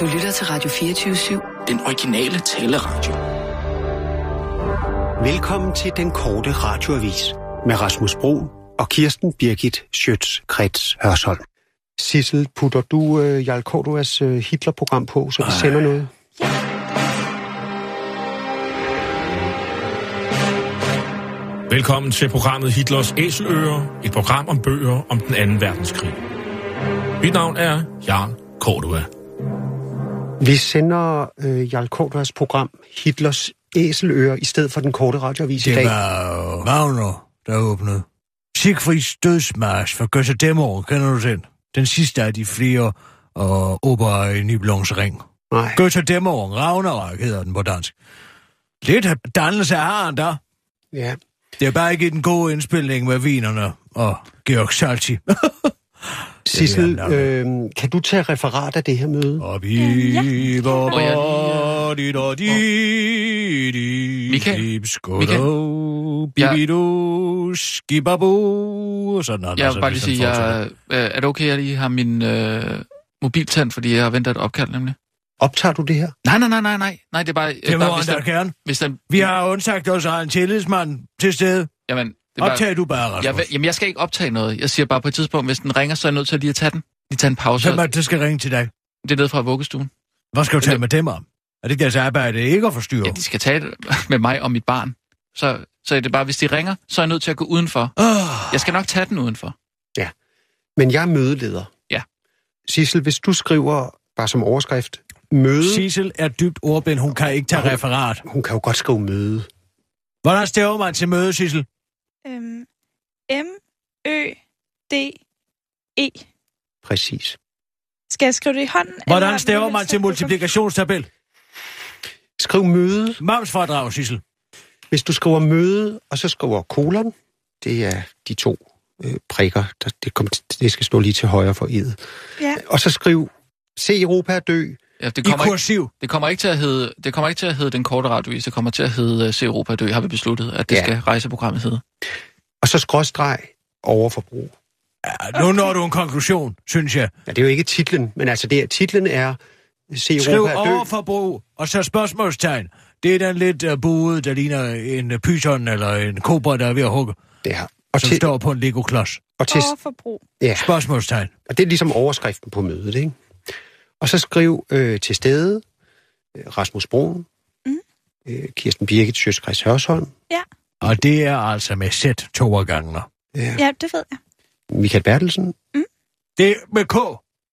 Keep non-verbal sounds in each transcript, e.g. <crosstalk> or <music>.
Du lytter til Radio 24-7. Den originale taleradio. Velkommen til den korte radioavis med Rasmus Bro og Kirsten Birgit Schøtz-Krets Hørsholm. Sissel, putter du uh, Jarl Korduas uh, Hitler-program på, så vi Ej. sender noget? Velkommen til programmet Hitlers Æseløer, et program om bøger om den anden verdenskrig. Mit navn er Jarl Cordua. Vi sender uh, Jarl Korduas program Hitlers Æseløer i stedet for den korte radioavis i dag. Det var Wagner, der åbnede. Siegfrieds dødsmarsch for Gösta Demmer, kender du den? Den sidste af de flere og opera i Nibelungens ring. Nej. Demmer, Ragnarok hedder den på dansk. Lidt dannelse har han der. Ja. Det er bare ikke den gode indspilning med vinerne og Georg Salti. <laughs> Sissel, øh, kan du tage referat af det her møde? Og vi ja. var jeg body da di di Michael? Ja. bibidu, skibabu, sådan noget. Jeg altså, vil bare lige ligesom sige, jeg, øh, er det okay, at jeg lige har min øh, mobiltand, fordi jeg venter et opkald nemlig? Optager du det her? Nej, nej, nej, nej, nej. Nej, det er bare... Det må bare, hvis den, gerne. hvis den, Vi har undsagt os af en tillidsmand til stede. Jamen, bare, Optag du bare, Rasmus. jeg, jamen, jeg skal ikke optage noget. Jeg siger bare på et tidspunkt, hvis den ringer, så er jeg nødt til at lige at tage den. Lige tage en pause. Hvem er det, der skal ringe til dig? Det er ned fra vuggestuen. Hvad skal du tale med dem om? Er det ikke deres arbejde ikke at forstyrre? Ja, de skal tale <laughs> med mig og mit barn. Så, så er det bare, hvis de ringer, så er jeg nødt til at gå udenfor. Oh, Jeg skal nok tage den udenfor. Men jeg er mødeleder. Ja. Sissel, hvis du skriver bare som overskrift, møde, Sissel er dybt ordblind. Hun kan ikke tage Hun- referat. hun kan jo godt skrive møde. Hvordan stæver man til møde, Sissel? Øhm, M, Ø, D, E. Præcis. Skal jeg skrive det i hånden? eller Hvordan du man til multiplikationstabel? Skriv møde. Momsfordrag, Sissel. Hvis du skriver møde, og så skriver kolon, det er de to øh, prikker, der, det, kommer, til- det skal stå lige til højre for ed. Ja. Og så skriv, se Europa dø. Ja, det I kommer, ikke, kursiv. det kommer ikke til at hedde, det kommer ikke til at hedde den korte radiovis. Det kommer til at hedde uh, Se Europa Dø, har vi besluttet, at det Ja. skal rejseprogrammet hedde. Og så skråstreg overforbrug. Ja, nu når du en konklusion, synes jeg. Ja, det er jo ikke titlen, men altså det titlen er Se Skriv Europa dø. overforbrug, og så spørgsmålstegn. Det er den lidt uh, buede, der ligner en uh, python eller en kobra, der er ved at hugge, Ja. Og som til, står på en Lego-klods. og, til, Overforbrug. ja, Spørgsmålstegn. og det er ligesom overskriften på mødet, ikke? Og så skriv øh, til stede øh, Rasmus Broen, Mm. øh, Kirsten Birgit Sjøskreds Hørsholm, Og det er altså med sæt to gange. ja. Ja, det ved jeg. Michael Bertelsen Det er med K.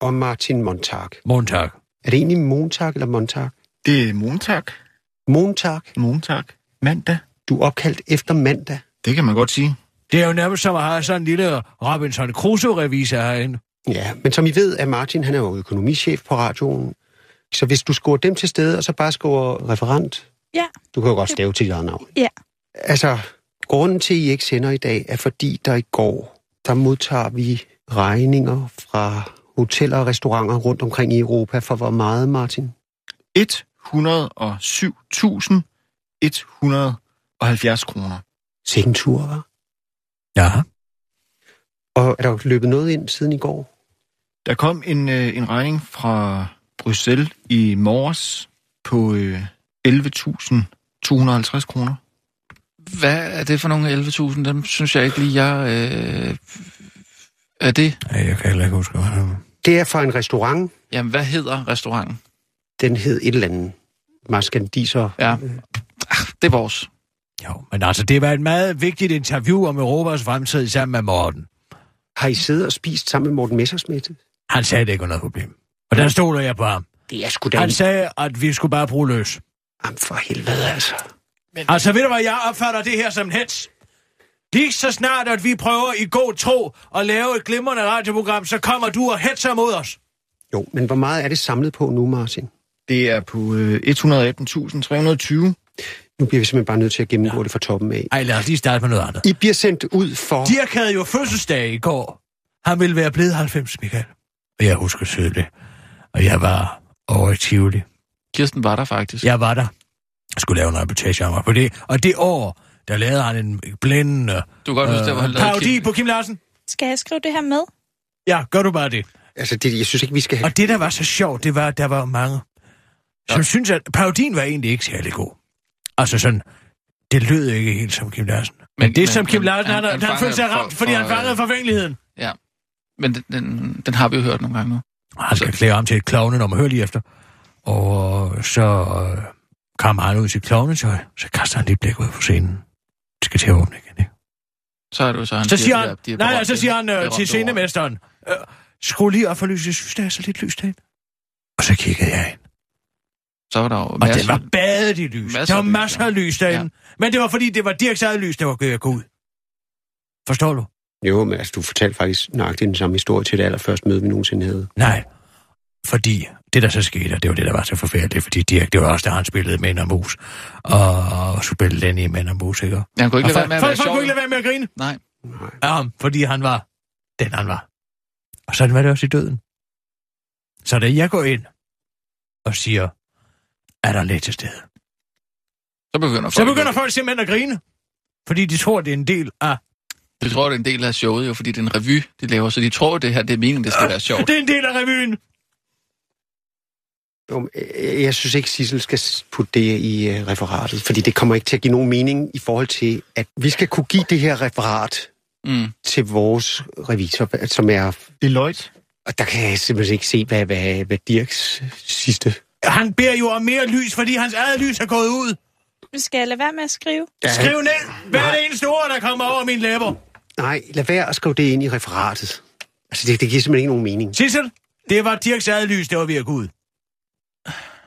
og Martin Montag. Montag. Er det egentlig Montag eller Montag? Det er Montag. Montag. Montag. Mandag. Du er opkaldt efter mandag. Det kan man godt sige. Det er jo nærmest som at have sådan en lille Robinson Crusoe-revisor herinde. Ja, men som I ved, er Martin, han er jo økonomichef på radioen. Så hvis du skriver dem til stede, og så bare skriver referent, Ja. du kan jo godt stave til dit eget navn. Ja. Altså, grunden til, at I ikke sender i dag, er fordi, der i går, der modtager vi regninger fra hoteller og restauranter rundt omkring i Europa for hvor meget, Martin? 107.170 kroner. Sikken tur, hva'? Ja. Og er der løbet noget ind siden i går? Der kom en, øh, en regning fra Bruxelles i morges på øh, 11.250 kroner. Hvad er det for nogle 11.000? Dem synes jeg ikke lige, jeg... Øh, er det? ja jeg kan heller ikke huske, hvad det. Det er fra en restaurant. Jamen, hvad hedder restauranten? Den hed et eller andet. Maskandiser. Ja. Ah, det er vores. Jo, men altså, det var et meget vigtigt interview om Europas fremtid sammen med Morten. Har I siddet og spist sammen med Morten Messersmith? Han sagde, det ikke var noget problem. Og der stoler jeg på ham. Det er sgu da... Han sagde, at vi skulle bare bruge løs. Jamen for helvede, altså. Altså, ved du hvad, jeg opfatter det her som en hets. Lige så snart, at vi prøver i god tro at lave et glimrende radioprogram, så kommer du og hetser mod os. Jo, men hvor meget er det samlet på nu, Martin? Det er på øh, 118.320. Nu bliver vi simpelthen bare nødt til at gennemgå ja. det fra toppen af. Ej, lad os lige starte med noget andet. I bliver sendt ud for... Dirk havde jo fødselsdag i går. Han ville være blevet 90, Michael. Og jeg husker tydeligt. Og jeg var over i Tivoli. Kirsten var der faktisk. Jeg var der. Jeg skulle lave en reportage om mig på det. Og det år, der lavede han en blændende Du kan godt huske, der, hvor han lavede parodi Kim. på Kim Larsen. Skal jeg skrive det her med? Ja, gør du bare det. Altså, det, jeg synes ikke, vi skal have... Og det, der var så sjovt, det var, at der var mange, som Ja. synes, at parodien var egentlig ikke særlig god. Altså sådan, det lød ikke helt som Kim Larsen. Men, men det, men- som Kim Larsen, han- han, han han, han følte sig ramt, for- fordi han for, fangede øh, forvængeligheden. Men den, den, den har vi jo hørt nogle gange nu. Og han skal klæde om til et klovnenummer, hør lige efter. Og så kommer han ud i sit klovnetøj, så kaster han lige blik ud på scenen. Det skal til at åbne igen, ikke? Så er det jo så, han Så siger de han, der- de nej, så siger han øh, til scenemesteren, øh, skru lige op for lyset, jeg synes, der er så lidt lys derinde. Og så kiggede jeg ind, Så var der jo og masser, det var badet i lys. masser Der var af lys, masser af lys derinde. Men det var fordi, det var Dirks eget lys, der var gået gå ud. Forstår du? Jo, men altså, du fortalte faktisk nøjagtigt den samme historie til det allerførste møde, vi nogensinde havde. Nej, fordi det, der så skete, og det var det, der var så forfærdeligt, fordi Dirk, det var også, da han spillede Mænd og Mus, og spillede Lenny i Mænd og Mus, ikke? Og Han kunne ikke lade være med at folk, være sjov. kunne ikke lade være med at grine Nej. Ham, fordi han var den, han var. Og sådan var det også i døden. Så da jeg går ind og siger, er der lidt til stede, Så begynder folk, så begynder folk simpelthen at grine, fordi de tror, det er en del af... De tror, det er en del af showet, jo, fordi det er en revy, de laver, så de tror, det her det er meningen, det skal være sjovt. Det er en del af revyen. Øh, Jeg synes ikke, Sissel skal putte det i øh, referatet, fordi det kommer ikke til at give nogen mening i forhold til, at vi skal kunne give det her referat Mm. til vores revisor, som er... Deloitte. Og der kan jeg simpelthen ikke se, hvad, hvad, hvad Dirks sidste... Han beder jo om mere lys, fordi hans eget lys er gået ud. Skal jeg lade være med at skrive? Skriv ned hver det eneste ord, der kommer over mine læber. Nej, lad være at skrive det ind i referatet. Altså, det, det giver simpelthen ikke nogen mening. Sissel, det var Dirks eget lys, der var ved at gå ud.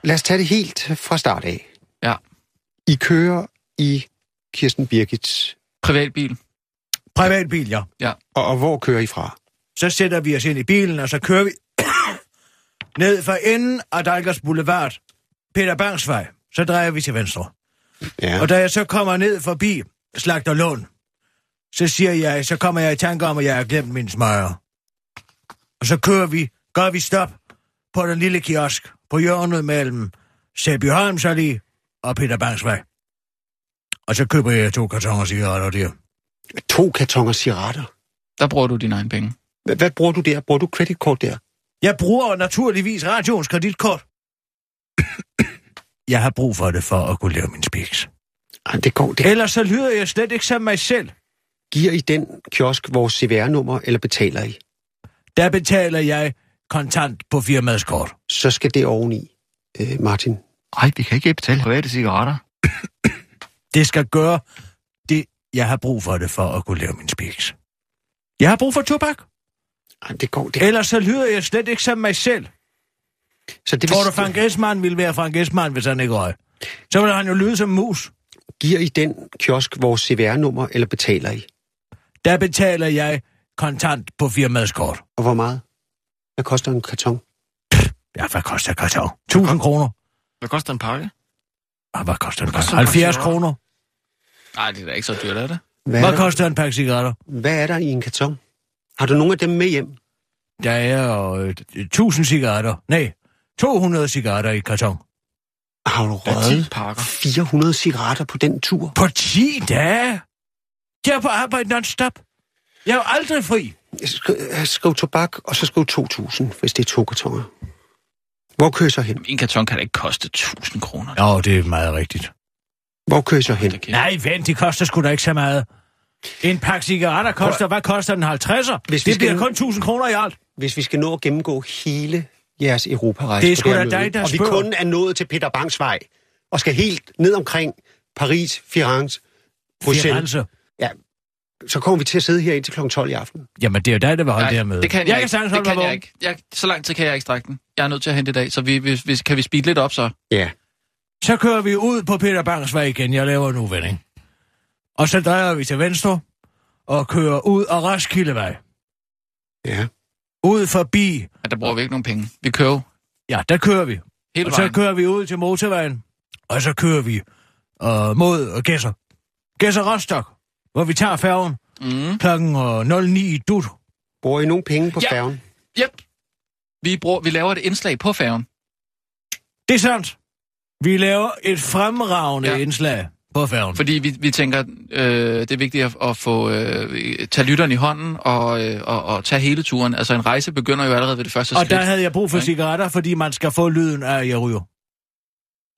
Lad os tage det helt fra start af. Ja. I kører i Kirsten Birgits... Privatbil. Privatbil, ja. Og, og hvor kører I fra? Så sætter vi os ind i bilen, og så kører vi <coughs> ned for enden af Dalgers Boulevard, Peter Bangs vej. Så drejer vi til venstre. Ja. Og da jeg så kommer ned forbi Slagter Lund, så siger jeg, så kommer jeg i tanke om, at jeg har glemt min smøger. Og så kører vi, gør vi stop på den lille kiosk på hjørnet mellem Sæby Holms Allé og Peter Bangs vej. Og så køber jeg to kartoner cigaretter der. To kartonger cigaretter. Der bruger du dine egne penge. Hvad, hvad bruger du der? Bruger du kreditkort der? Jeg bruger naturligvis radioens kreditkort. Jeg har brug for det for at kunne lave min spiks. Ej, det går. Det. Ellers så lyder jeg slet ikke som mig selv. Giver I den kiosk vores CVR-nummer, eller betaler I? Der betaler jeg kontant på firmaets kort. Så skal det oveni, øh, Martin. Nej, vi kan ikke betale private cigaretter. <coughs> Det skal gøre det, jeg har brug for det for at kunne lave min spiks. Jeg har brug for tobak. Ej, det går. Det. Ellers så lyder jeg slet ikke som mig selv. Så det Tror du, vil, Frank Esmann ville være Frank Esmann, hvis han ikke røg? Så ville han jo lyde som en mus. giver I den kiosk vores CVR-nummer, eller betaler I? Der betaler jeg kontant på firmaets kort. Og hvor meget? Hvad koster en karton? Ja, hvad koster karton? 1000 kroner. Hvad koster en pakke? Og hvad koster en pakke? en pakke 70 cigaretter? kroner. Nej, det er da ikke så dyrt, er det? Hvad er, Hvad der, koster en pakke cigaretter? hvad er der i en karton? Har du nogle af dem med hjem? Der er øh, 1000 cigaretter. Nej, 200 cigaretter i karton. Har du Der 10 røget pakker. 400 cigaretter på den tur? På 10 dage? Jeg er på arbejde non-stop. Jeg er jo aldrig fri. Skriv, øh, skriv tobak, og så skriv 2.000, hvis det er to kartoner. Hvor kører så hen? En karton kan da ikke koste 1000 kroner. Jo, det er meget rigtigt. Hvor kører så hen? Nej, vent, det koster sgu da ikke så meget. En pakke cigaretter koster, hvad koster den 50'er? Hvis vi det bliver nu- kun 1000 kroner i alt. Hvis vi skal nå at gennemgå hele jeres Europarejse Det er sgu da dig, der og vi kun er nået til Peter Bangs vej, og skal helt ned omkring Paris, Firenze, Bruxelles, Firenze. så kommer vi til at sidde her indtil kl. 12 i aften. Jamen, det er jo dig, der vil holde Nej, det her med. det kan jeg, jeg kan ikke. sagtens det holde kan mig jeg ikke. Jeg, så lang tid kan jeg ikke strække den. Jeg er nødt til at hente i dag, så vi, vi, vi, kan vi speede lidt op så? Ja. Så kører vi ud på Peter Bangs vej igen. Jeg laver en uvending. Og så drejer vi til venstre og kører ud af Roskildevej. Ja. Ud forbi. Ja, der bruger vi ikke nogen penge. Vi kører Ja, der kører vi. hele Og så vejen. kører vi ud til motorvejen. Og så kører vi øh, mod uh, Gæsser. Gæsser Rostock, hvor vi tager færgen Mm. klokken øh, 09 i dut. Bruger I nogen penge på Ja. færgen? Yep. Vi, bruger, vi laver et indslag på færgen. Det er sandt. Vi laver et fremragende. Ja. indslag på færgen. Fordi vi, vi tænker, øh, det er vigtigt at, at få øh, tage lytteren i hånden og, øh, og, og tage hele turen. Altså en rejse begynder jo allerede ved det første Og skridt. der havde jeg brug for Ikke? cigaretter, fordi man skal få lyden af, at jeg ryger.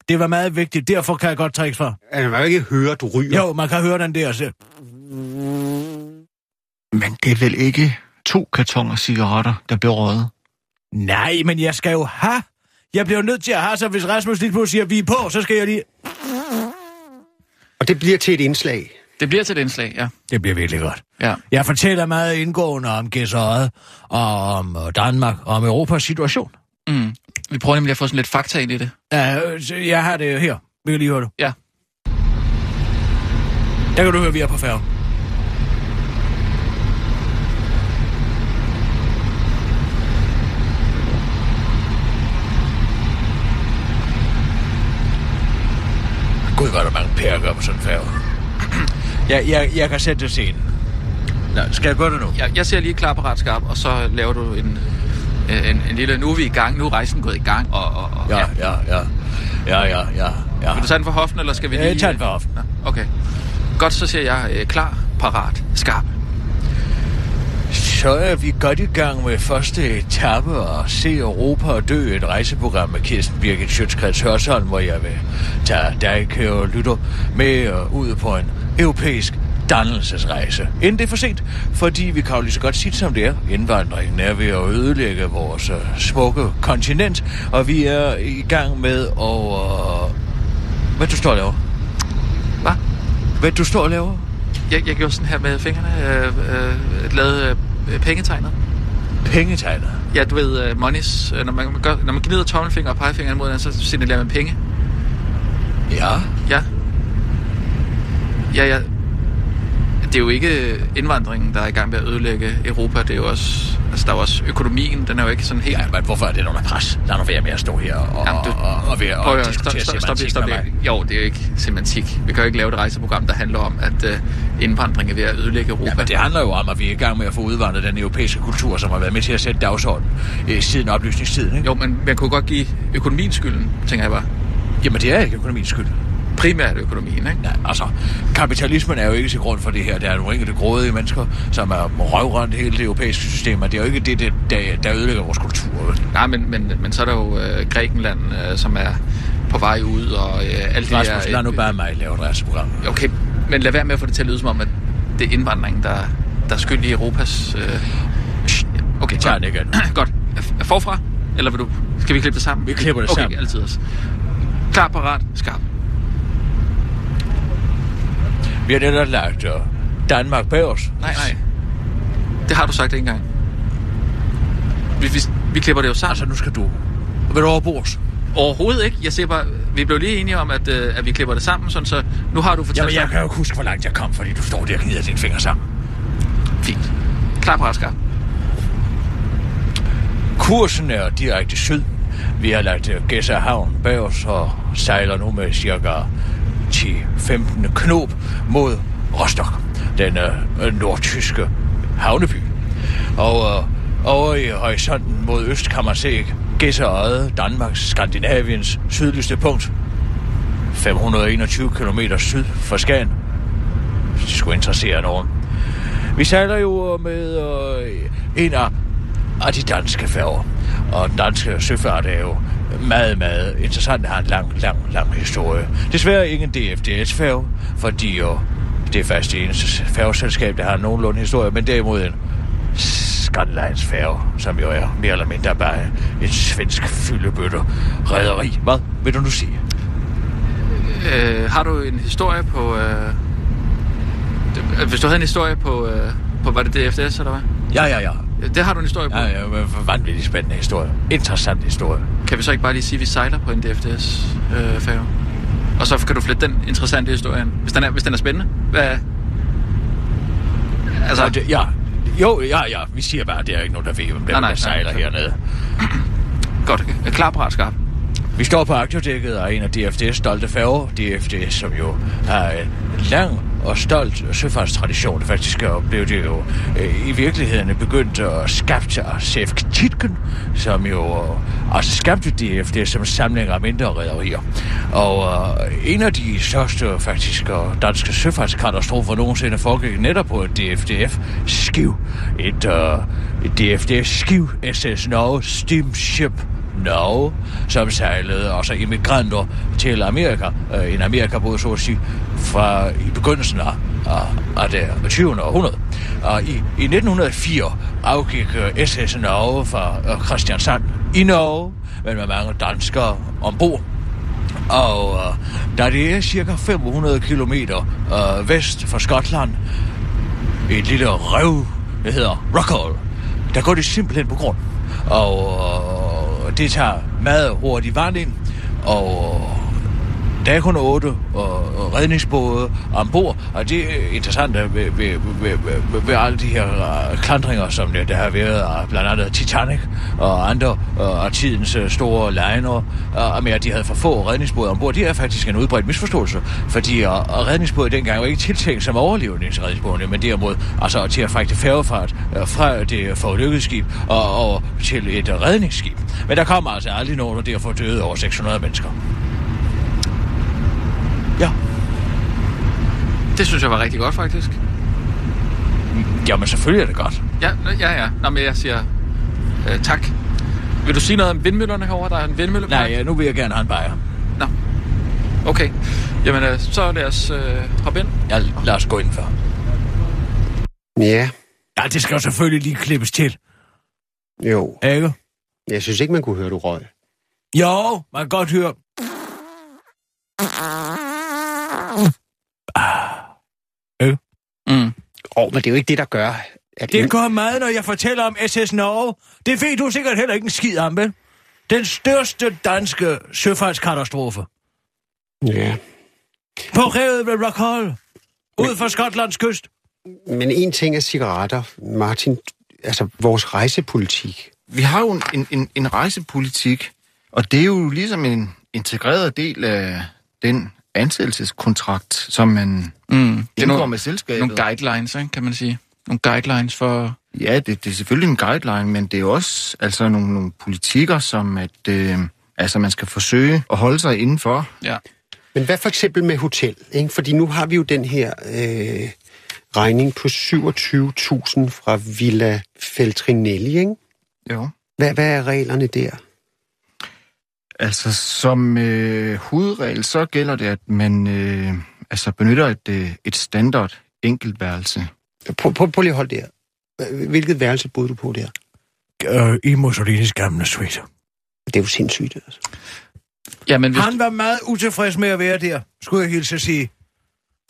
Det var meget vigtigt, derfor kan jeg godt trække fra. Altså, man kan ikke høre, du ryger. Jo, man kan høre den der. Så. Men det er vel ikke to kartonger cigaretter, der bliver røget? Nej, men jeg skal jo have. Jeg bliver nødt til at have, så hvis Rasmus lige pludselig siger, vi er på, så skal jeg lige... Og det bliver til et indslag. Det bliver til et indslag, ja. Det bliver virkelig godt. ja. Jeg fortæller meget indgående om Gæsøjet, og om Danmark, og om Europas situation. Mm. Vi prøver nemlig at få sådan lidt fakta ind i det. Ja, øh, jeg har det her. Vi kan lige høre det. Ja. Der kan du høre, at vi er på færgen. Gud, hvor er der mange perker på sådan en færge. <clears throat> jeg, jeg, jeg kan sætte scenen. Nå, skal jeg gøre det nu? Jeg, jeg ser lige klar parat skarp, og så laver du en, øh, en, en lille... Nu er vi i gang, nu er rejsen gået i gang, og... og, og Ja, ja, ja. Ja, ja, ja. ja. Vil du tage den for hoften, eller skal vi Ja, lige... jeg tager den for hoften. Okay. Godt, så siger jeg øh, klar, parat, skarp. Så er vi godt i gang med første etape og se Europa og dø et rejseprogram med Kirsten Birgit Sjøtskreds Hørsholm, hvor jeg vil tage dig, kære lytter, med øh, ud på en europæisk dannelsesrejse. Inden det er for sent, fordi vi kan jo lige så godt sige som det er. Indvandringen er ved at ødelægge vores øh, smukke kontinent, og vi er i gang med at... Øh... Hvad du står og laver? Hvad? Hvad du står og laver? Jeg, jeg gjorde sådan her med fingrene, øh, øh, lavede øh, pengetegnet. Pengetegner. Ja, du ved, øh, monies, øh, når man, gør, når man gnider tommelfinger og pegefingeren mod den, så signalerer man penge. Ja. Ja. Ja, ja. Det er jo ikke indvandringen, der er i gang med at ødelægge Europa. Det er jo også... Altså, der er jo også økonomien. Den er jo ikke sådan helt... Ja, men hvorfor er det under pres? Lad nu være med at stå her og, Jamen, du- og, ved Prøv at at diskutere stop, stop, stop, stop. Jo, det er jo ikke semantik. Vi kan jo ikke lave et rejseprogram, der handler om, at uh, indvandring er ved at ødelægge Europa. Ja, men det handler jo om, at vi er i gang med at få udvandret den europæiske kultur, som har været med til at sætte dagsordenen øh, siden oplysningstiden. Ikke? Jo, men man kunne godt give økonomien skylden, tænker jeg bare. Jamen, det er ikke økonomiens skyld. Primært økonomien, ikke? Ja, altså, kapitalismen er jo ikke til grund for det her. Der er nogle enkelte grådige mennesker, som er røvrendt hele det europæiske system, og det er jo ikke det, det der, der ødelægger vores kultur. vel? Nej, men, men, men så er der jo øh, Grækenland, øh, som er på vej ud, og øh, alt det Rasmus, der... lad nu bare mig lave et rejseprogram. Okay, men lad være med at få det til at lyde som om, at det er indvandringen, der, der er skyld i Europas... Øh... Okay, godt. den igen. <clears throat> godt. Er- Forfra? Eller vil du... Skal vi klippe det sammen? Vi klipper det okay, sammen. Okay, altid også. Klar, parat, skarp. Vi har netop lagt uh, Danmark bag os. Nej, nej. Det har du sagt ikke engang. Vi, vi, vi klipper det jo sammen. Altså, nu skal du... Vil du over bords? Overhovedet ikke. Jeg siger bare, vi blev lige enige om, at, øh, at vi klipper det sammen, sådan, så nu har du fortalt Jamen, jeg kan jo ikke huske, hvor langt jeg kom, fordi du står der og gnider dine fingre sammen. Fint. Klar, parat, skarp. Kursen er direkte syd. Vi har lagt øh, Gæsser Havn bag os og sejler nu med cirka 10-15 knop mod Rostock, den øh, nordtyske havneby. Og øh, over i horisonten mod øst kan man se Gæsserøde, Danmarks, Skandinaviens sydligste punkt. 521 km syd for Skagen. Hvis det skulle interessere nogen. Vi sejler jo med øh, en af, af de danske færger. Og den danske søfart er jo meget, meget interessant. Det har en lang, lang, lang historie. Desværre ingen DFDS-færge, fordi jo det er faktisk det eneste færgeselskab, der har nogenlunde historie, men derimod en Scandlines færge, som jo er mere eller mindre bare et svensk fyldebøtte rederi. Hvad vil du nu sige? Øh, har du en historie på... Øh... Hvis du havde en historie på... Øh... På, var det DFDS, eller hvad? Ja, ja, ja. Det har du en historie på. Ja, ja, men vanvittigt spændende historie. Interessant historie. Kan vi så ikke bare lige sige, at vi sejler på en DFDS-færge? og så kan du flette den interessante historie ind, hvis den er, hvis den er spændende. Hvad? Altså, Og det, ja, jo, ja, ja, vi siger bare, at det er ikke nogen, der ved, hvem Nej, nej, der sejler nej. hernede. <clears throat> godt. Klar, parat, skarp. Vi står på aktiodækket af en af DFD's stolte færger. DFD, som jo har en lang og stolt søfartstradition. Faktisk blev det jo øh, i virkeligheden begyndt at skabte af Sef Titken, som jo øh, altså skabte det som samling af mindre rædderier. Og øh, en af de største faktisk øh, danske søfartskatastrofer nogensinde foregik netop på et DFDF-skiv. Et, øh, et DFDF-skiv, SS Norge Steamship Norge, som sejlede også immigranter til Amerika, øh, en Amerikabåd, så at sige, fra i begyndelsen af, af, af det 20. århundrede. Og i, i 1904 afgik øh, SS Norge fra øh, Christiansand i Norge, men med mange danskere ombord. Og øh, da det er cirka 500 km øh, vest for Skotland, et lille rev, der hedder Rockall, der går det simpelthen på grund. Og øh, det tager meget hurtigt vand ind, og der er kun otte og redningsbåde ombord, og det er interessant ved, ved, ved, ved, ved alle de her øh, klandringer, som der, der har været af blandt andet Titanic og andre øh, og af tidens øh, store liner, og med at de havde for få redningsbåde ombord. Det er faktisk en udbredt misforståelse, fordi uh, redningsbåde dengang var ikke tiltænkt som overlevningsredningsbåde, men derimod altså til at fragte færgefart fra det forulykkede skib og, og til et redningsskib. Men der kommer altså aldrig nogen, der derfor døde over 600 mennesker. Det synes jeg var rigtig godt, faktisk. Jamen, selvfølgelig er det godt. Ja, ja, ja. Nå, men jeg siger øh, tak. Vil du sige noget om vindmøllerne herovre? Der er en vindmøllepark. Nej, ja, nu vil jeg gerne have en bajer. Nå. Okay. Jamen, øh, så lad os øh, hoppe ind. Ja, lad os gå indenfor. Ja, Ja, det skal jo selvfølgelig lige klippes til. jo. Ikke? Jeg synes ikke, man kunne høre, du røg. Jo, man kan godt høre. Mm. Åh, oh, men det er jo ikke det, der gør, at... Det gør meget, når jeg fortæller om SS Norge. Det ved du sikkert heller ikke en skid om, vel? Den største danske søfartskatastrofe. Ja. På revet ved Rockall. Ud for Skotlands kyst. Men en ting er cigaretter, Martin. Altså, vores rejsepolitik. Vi har jo en, en, en rejsepolitik, og det er jo ligesom en integreret del af den ansættelseskontrakt, som man Mm. Det indgår nogle, med selskabet. nogle guidelines, ikke, kan man sige. Nogle guidelines for... Ja, det, det er selvfølgelig en guideline, men det er også altså nogle, nogle politikker, som at øh, altså man skal forsøge at holde sig indenfor. Ja. Men hvad for eksempel med hotel? Ikke? Fordi nu har vi jo den her øh, regning på 27.000 fra Villa Feltrinelli, ikke? Jo. Hvad, hvad er reglerne der? Altså som øh, hovedregel, så gælder det, at man øh, altså benytter et, øh, et standard enkeltværelse. Prøv, prøv, prøv lige at holde der. Hvilket værelse boede du på der? Øh, I Mussolinis gamle suite. Det er jo sindssygt, altså. Ja, men hvis, Han var meget utilfreds med at være der, skulle jeg hilse at sige.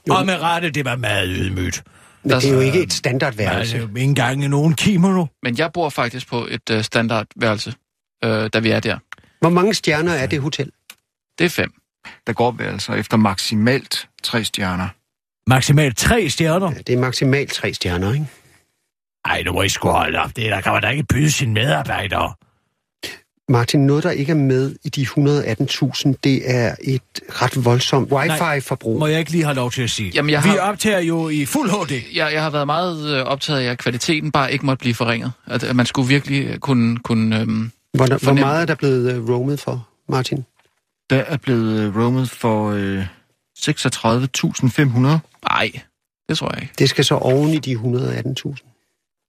Jo. Og med rette, det var meget ydmygt. Men det er jo ikke et standardværelse. Altså, ikke engang nogen kimono. men jeg bor faktisk på et øh, standardværelse, øh, da vi er der. Hvor mange stjerner er det hotel? Det er fem. Der går vi altså efter maksimalt tre stjerner. Maksimalt tre stjerner. Ja, det er maksimalt tre stjerner, ikke? Ej, nu må I sgu holde op. Det der kan man da ikke byde sine medarbejdere. Martin, noget, der ikke er med i de 118.000, det er et ret voldsomt wifi-forbrug. Må jeg ikke lige have lov til at sige? Jamen, jeg Vi har- optager jo i fuld HD. Jeg, jeg har været meget øh, optaget af, at kvaliteten bare ikke måtte blive forringet. At, at man skulle virkelig kunne... kunne øhm, Hvor, hvor fornem- meget er der blevet uh, roamet for, Martin? Der er blevet øh, roamet for øh, 36.500. ej, det tror jeg ikke. Det skal så oven i de 118.000.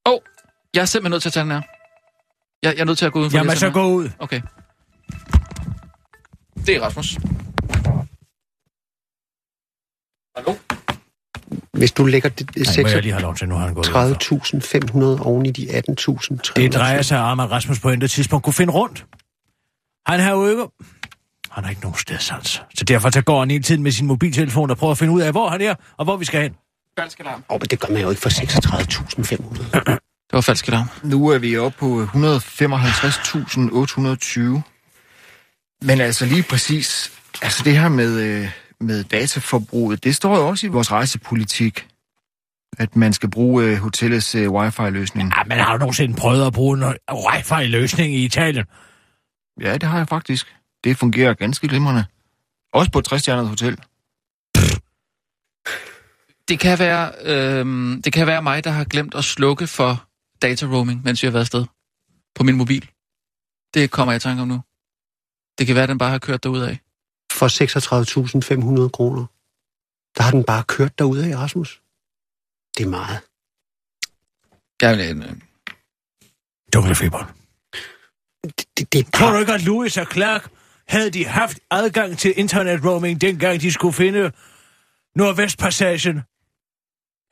Åh, oh, jeg er simpelthen nødt til at tage den her. Jeg, jeg er nødt til at gå ud for Jamen, så gå ud. Okay. Det er Rasmus. Hallo? Hvis du lægger det, det Nej, må jeg lige have lov til, nu har han gået ud. 36.500 oven i de 18.000. Det drejer sig om, at Rasmus på intet tidspunkt kunne finde rundt. Han har jo ikke... Han har ikke nogen stedsans. Så derfor så går han hele tiden med sin mobiltelefon og prøver at finde ud af, hvor han er og hvor vi skal hen. Falsk alarm. Åh, oh, men det gør man jo ikke for 36.500. Det var falsk alarm. Nu er vi oppe på 155.820. Men altså lige præcis, altså det her med, øh, med dataforbruget, det står jo også i vores rejsepolitik, at man skal bruge øh, hotellets øh, wifi-løsning. Ja, men har du nogensinde prøvet at bruge en wifi-løsning i Italien? Ja, det har jeg faktisk. Det fungerer ganske glimrende. Også på et 60 hotel. Det kan være, øh, det kan være mig, der har glemt at slukke for data roaming, mens vi har været afsted på min mobil. Det kommer jeg i tanke om nu. Det kan være, at den bare har kørt derud af. For 36.500 kroner. Der har den bare kørt derude af, Rasmus. Det er meget. Jeg vil, øh, Junglefeber. Det, det, det er Tror du ikke, at Louis og Clark havde de haft adgang til internet roaming, dengang de skulle finde Nordvestpassagen?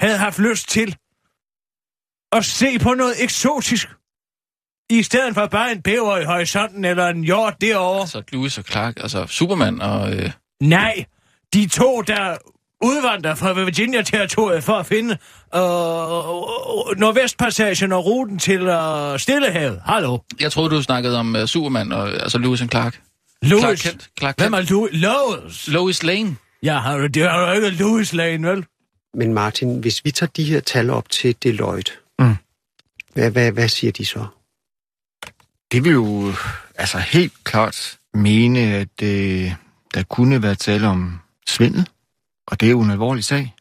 Havde haft lyst til at se på noget eksotisk? I stedet for bare en bæver i horisonten eller en hjort derovre? altså Lewis og Clark, altså Superman og... Øh, Nej, de to, der udvandrer fra Virginia-territoriet for at finde øh, Nordvestpassagen og ruten til øh, Stillehavet. Hallo? jeg troede, du snakkede om uh, Superman og altså Lewis og Clark. Louis. Clark Kent. Clark Hvem Kent. er Louis? Lois. Lois Lane. Ja, har du, det har du ikke Louis Lane, vel? Men Martin, hvis vi tager de her tal op til Deloitte, Mm. hvad, hvad, hvad siger de så? Det vil jo altså helt klart mene, at øh, der kunne være tale om svindel, og det er jo en alvorlig sag.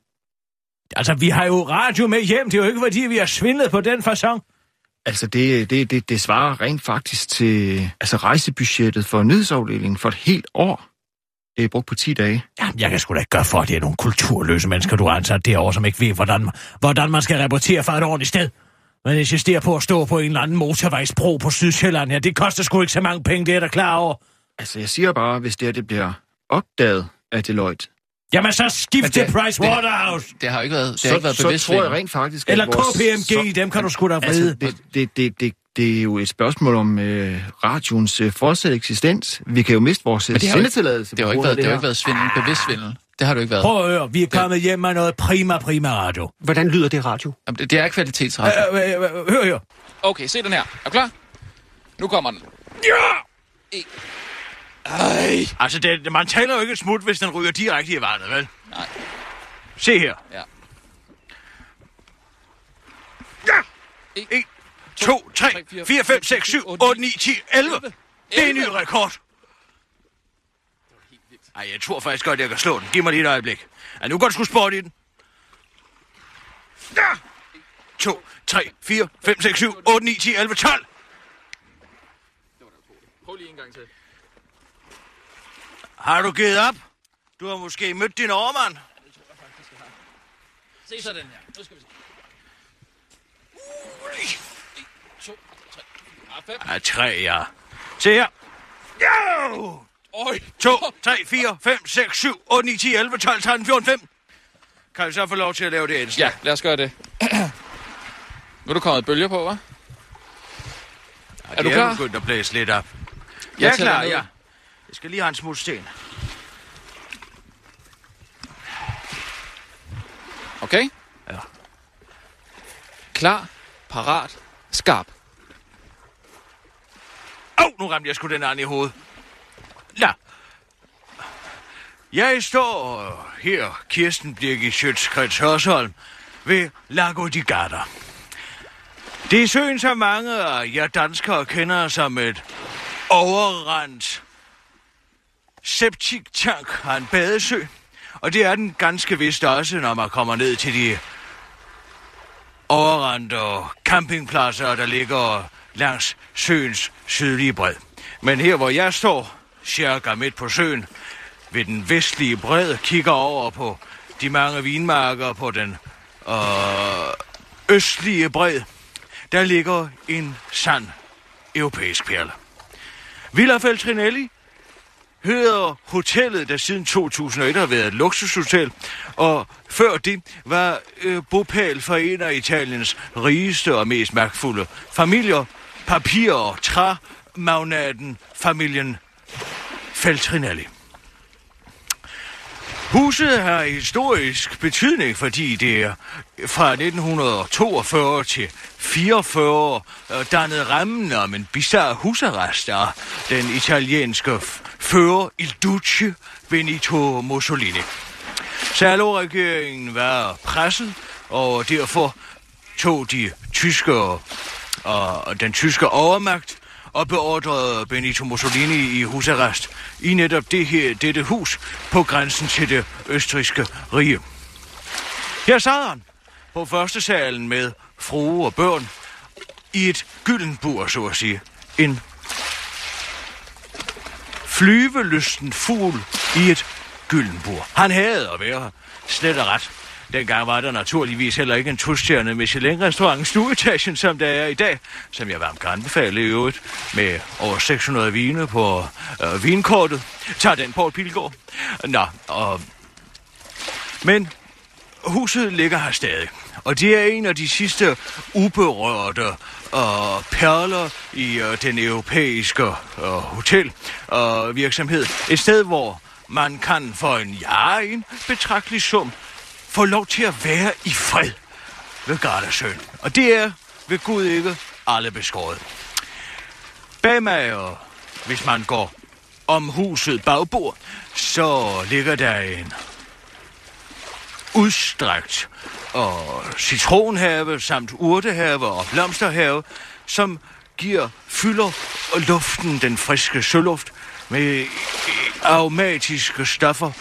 Altså, vi har jo radio med hjem. Det er jo ikke, fordi vi har svindlet på den fasong. Altså, det, det, det, det svarer rent faktisk til altså, rejsebudgettet for nyhedsafdelingen for et helt år. Det er brugt på 10 dage. Jamen, jeg kan sgu da ikke gøre for, at det er nogle kulturløse mennesker, du har ansat derovre, som ikke ved, hvordan, hvordan man skal rapportere fra et ordentligt sted. Man insisterer på at stå på en eller anden motorvejsbro på Sydsjælland her. Det koster sgu ikke så mange penge, det er der klar over. Altså, jeg siger bare, hvis det her det bliver opdaget af Deloitte, Jamen, så skift Men til det- Price Waterhouse. Det har jo ikke været, det så, har ikke været så bevidst tror jeg rent faktisk, Eller vores, KPMG, dem kan du sgu da vride. Altså, det, det, det, det, det er jo et spørgsmål om øh, radioens øh, fortsat eksistens. Vi kan jo miste vores Men det har jo ikke- sendetilladelse. Det har jo ikke været, det har jo her. ikke været svindel, bevidst svindel. Det har det jo ikke været. Prøv at høre, vi er kommet hjem med noget prima, prima radio. Hvordan lyder det radio? Jamen, det, det er kvalitetsradio. Øh, øh, øh, hør her. Okay, se den her. Er du klar? Nu kommer den. Altså, det, man taler jo ikke et smut, hvis den ryger direkte i vandet, vel? Nej. Se her. Ja. Ja! En, 1, 2, 3, 4, 5, 6, 7, 8, 9, 10, 11. Det er en ny rekord. Ej, jeg tror faktisk godt, jeg kan slå den. Giv mig lige et øjeblik. Ja, nu går du sgu sport i den. Ja! 2, 3, 4, 5, 6, 7, 8, 9, 10, 11, 12. Prøv lige en gang til. Har du givet op? Du har måske mødt din overmand. Se så den her. Nu skal vi se. En, to, tre, fire, fem. Ja, tre, ja. Se her. Jo! Øj. 2, 3, 4, 5, 6, 7, 8, 9, 10, 11, 12, 13, 14, 15. Kan vi så få lov til at lave det indslag? Ja, lad os gøre det. nu er du kommet bølger på, hva'? er du klar? er begyndt at blæse lidt op. Jeg Jeg er klar, ja. Jeg skal lige have en smut sten. Okay? Ja. Klar, parat, skarp. Åh, oh, nu ramte jeg sgu den anden i hovedet. Ja. Jeg står her, Kirsten Birgit Sjøtskrets Hørsholm, ved Lago di Garda. Det er søen, som mange af jer danskere kender som et overrendt septic tank af en badesø. Og det er den ganske vist også, når man kommer ned til de overrendte campingpladser, der ligger langs søens sydlige bred. Men her, hvor jeg står, cirka midt på søen, ved den vestlige bred, kigger over på de mange vinmarker på den øh, østlige bred, der ligger en sand europæisk perle. Villa Feltrinelli hedder hotellet, der siden 2001 har været et luksushotel, og før det var øh, bopæl for en af Italiens rigeste og mest magtfulde familier, papir- og træmagnaten familien Feltrinelli. Huset har historisk betydning, fordi det er fra 1942 til 44 øh, dannede rammen om en bizarre husarrest af den italienske fører Il Duce Benito Mussolini. Salo-regeringen var presset, og derfor tog de tyske og den tyske overmagt og beordrede Benito Mussolini i husarrest i netop det her, dette hus på grænsen til det østriske rige. Her sad han på første salen med frue og børn i et gylden bur, så at sige. En flyvelysten fugl i et gylden bur. Han havde at være her. Slet og ret. Dengang var der naturligvis heller ikke en tostjerne Michelin-restaurant i stueetagen, som der er i dag, som jeg varmt kan anbefale i øvrigt, med over 600 vine på øh, vinkortet. Tag den på Pilgaard. Nå, og... Men huset ligger her stadig, og det er en af de sidste uberørte og perler i øh, den europæiske øh, hotel og virksomhed. Et sted, hvor man kan for en ja, en betragtelig sum få lov til at være i fred ved Gardasøen. Og det er ved Gud ikke alle beskåret. Bag mig, og hvis man går om huset bagbord, så ligger der en udstrakt og citronhave samt urtehave og blomsterhave, som giver fylder og luften den friske søluft med aromatiske stoffer,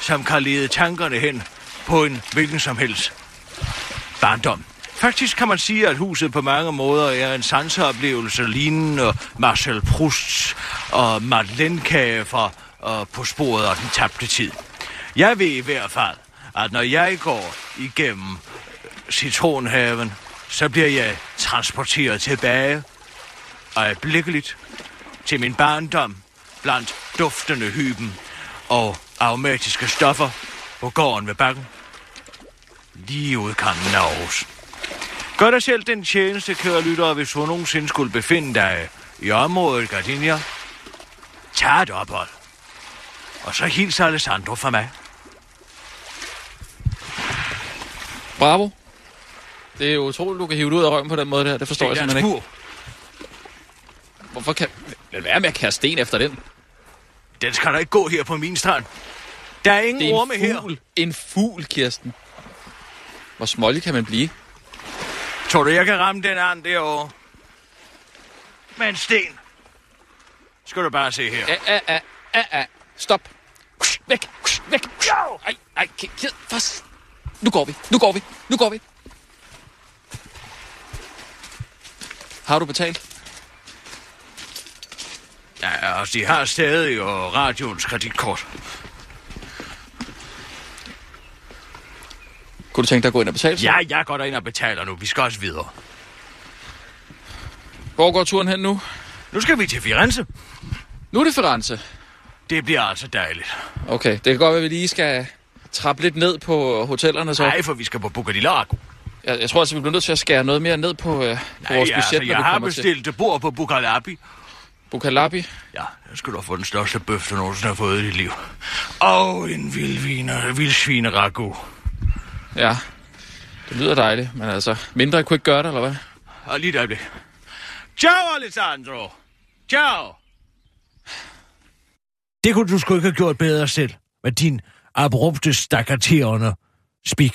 som kan lede tankerne hen på en hvilken som helst barndom. Faktisk kan man sige, at huset på mange måder er en sanseoplevelse lignende Marcel Prousts og Madeleine fra og På sporet af den tabte tid. Jeg ved i hvert fald, at når jeg går igennem citronhaven, så bliver jeg transporteret tilbage øjeblikkeligt til min barndom blandt duftende hyben og aromatiske stoffer på gården ved bakken. Lige ud kanten af Aarhus. Gør dig selv den tjeneste, kære lyttere, hvis du nogensinde skulle befinde dig i området Gardenia. Tag et ophold. Og så hils Alessandro fra mig. Bravo. Det er jo utroligt, du kan hive det ud af røven på den måde der. Det forstår jeg Det er simpelthen en ikke. Hvorfor kan... Lad være med at kaste sten efter den. Den skal der ikke gå her på min strand. Der er ingen Det er orme en her. fugl. En fugl, Kirsten. Hvor smålig kan man blive? Tror du, jeg kan ramme den anden derovre? Med en sten. Skal du bare se her. A, a, a, a, a. Stop. Væk. Væk. Ej, ej, Kirsten. Fast. Nu går vi. Nu går vi. Nu går vi. Har du betalt? Ja, altså, de har stadig jo radioens kreditkort. Kunne du tænke dig at gå ind og betale? så? Ja, jeg går derind og betaler nu. Vi skal også videre. Hvor går turen hen nu? Nu skal vi til Firenze. Nu er det Firenze. Det bliver altså dejligt. Okay, det kan godt være, at vi lige skal trappe lidt ned på hotellerne så. Nej, for vi skal på Bucadilago. Jeg, jeg tror altså, vi bliver nødt til at skære noget mere ned på, øh, på Nej, vores ja, budget, altså, når jeg vi har kommer til bestilt et bord på Bucalabi. Bukalabi. Ja, jeg skal da få den største bøf, du nogensinde har fået i dit liv. Og en vildviner, vildsvineragu. Ja, det lyder dejligt, men altså, mindre kunne ikke gøre det, eller hvad? Og lige et øjeblik. Ciao, Alessandro. Ciao. Det kunne du sgu ikke have gjort bedre selv, med din abrupte stakkaterende speak.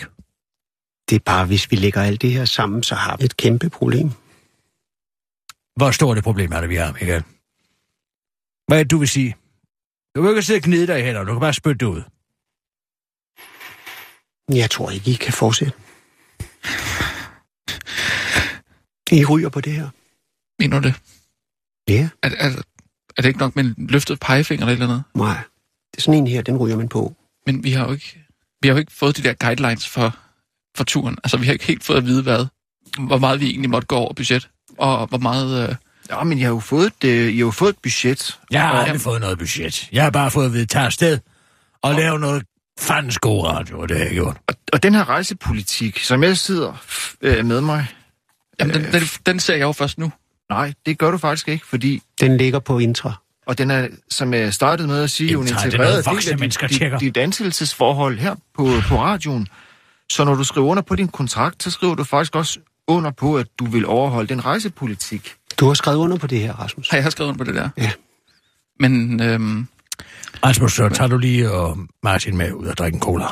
Det er bare, hvis vi lægger alt det her sammen, så har vi et kæmpe problem. Hvor stort et problem er det, vi har, Michael? Hvad er det, du vil sige? Du kan ikke sidde og gnide dig i hænder, du kan bare spytte det ud. Jeg tror ikke, I kan fortsætte. I ryger på det her. Mener du det? Ja, Er, er, er det ikke nok med en løftet pegefinger eller et eller andet? nej. Det er sådan en her, den ryger man på. Men vi har jo ikke, vi har jo ikke fået de der guidelines for, for turen. Altså, vi har ikke helt fået at vide, hvad, hvor meget vi egentlig måtte gå over budget, og hvor meget... Øh, Ja, men I har jo fået et, øh, I har jo fået et budget. Jeg har Og- aldrig fået noget budget. Jeg har bare fået at vide, tag afsted og lave noget fandens god radio, og det har jeg gjort. Og, og den her rejsepolitik, som jeg sidder øh, med mig, jamen, den, den, den ser jeg jo først nu. nej, det gør du faktisk ikke, fordi Den ligger på intra. Og den er, som jeg startede med at sige, jo en er integreret del af mennesker dit, dit, ansættelsesforhold her på, på radioen. Så når du skriver under på din kontrakt, så skriver du faktisk også under på, at du vil overholde den rejsepolitik. Du har skrevet under på det her, Rasmus. Har jeg skrevet under på det der? Ja. Men øhm, Rasmus, så tager du lige og Martin med ud og drikke en cola.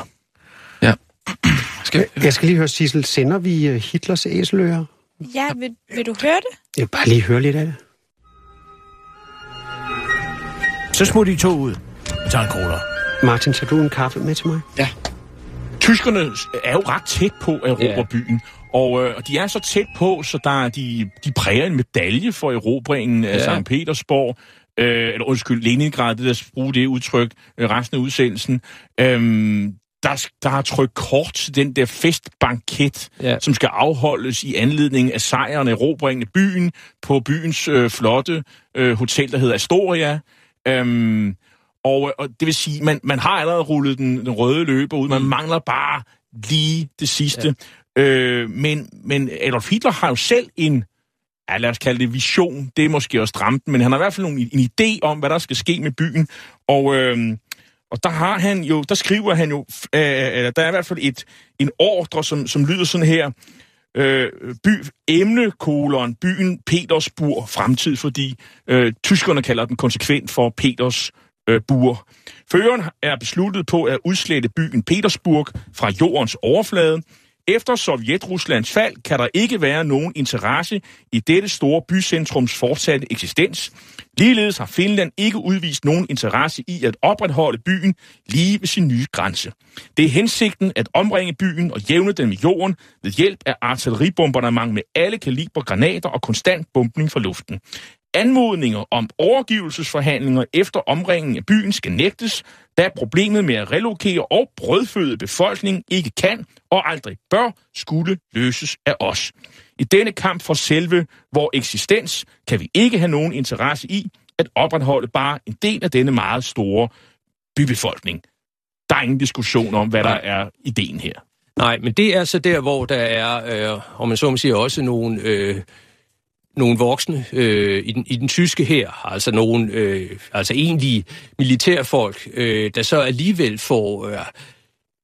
skal, Jeg skal lige høre, Sissel, sender vi øh, Hitlers æseløer? Ja, vil, vil du høre det? Jeg vil bare lige høre lidt af det. Så smutter de to ud og tager en cola. Martin, tager du en kaffe med til mig? Ja. tyskerne er jo ret tæt på at erobre Ja. byen. Og, øh, og de er så tæt på, så der er de, de præger en medalje for erobringen af Ja. St. Petersborg. Øh, eller undskyld, Leningrad, det der bruge det udtryk, øh, resten af udsendelsen. Øhm, der, der har trykt kort til den der festbanket, Ja. som skal afholdes i anledning af sejren erobringen af byen på byens øh, flotte øh, hotel, der hedder Astoria. Øhm, og, og det vil sige, man, man har allerede rullet den, den røde løber ud, man mangler bare lige det sidste. Ja. Øh, men, men Adolf Hitler har jo selv en, ja, lad os kalde det vision, det er måske også stramt, men han har i hvert fald en, en idé om, hvad der skal ske med byen. Og, øh, og der har han jo, der skriver han jo, øh, øh, eller der er i hvert fald et, en ordre, som, som lyder sådan her, øh, by, emne, kolon, byen Petersburg fremtid, fordi øh, tyskerne kalder den konsekvent for Peters øh, bur. Føreren er besluttet på at udslette byen Petersburg fra jordens overflade. Efter Sovjet-Ruslands fald kan der ikke være nogen interesse i dette store bycentrums fortsatte eksistens. Ligeledes har Finland ikke udvist nogen interesse i at opretholde byen lige ved sin nye grænse. Det er hensigten at omringe byen og jævne den med jorden ved hjælp af artilleribombardement med alle kaliber granater og konstant bombning fra luften. Anmodninger om overgivelsesforhandlinger efter omringen af byen skal nægtes, da problemet med at relokere og brødføde befolkningen ikke kan og aldrig bør skulle løses af os. I denne kamp for selve vor eksistens kan vi ikke have nogen interesse i at opretholde bare en del af denne meget store bybefolkning. Der er ingen diskussion om, hvad der er ideen her. Nej, men det er så der, hvor der er, øh, om man så må sige, også nogle, øh, nogle voksne øh, i, den, i den tyske her, altså nogle øh, altså egentlige militærfolk, øh, der så alligevel får øh,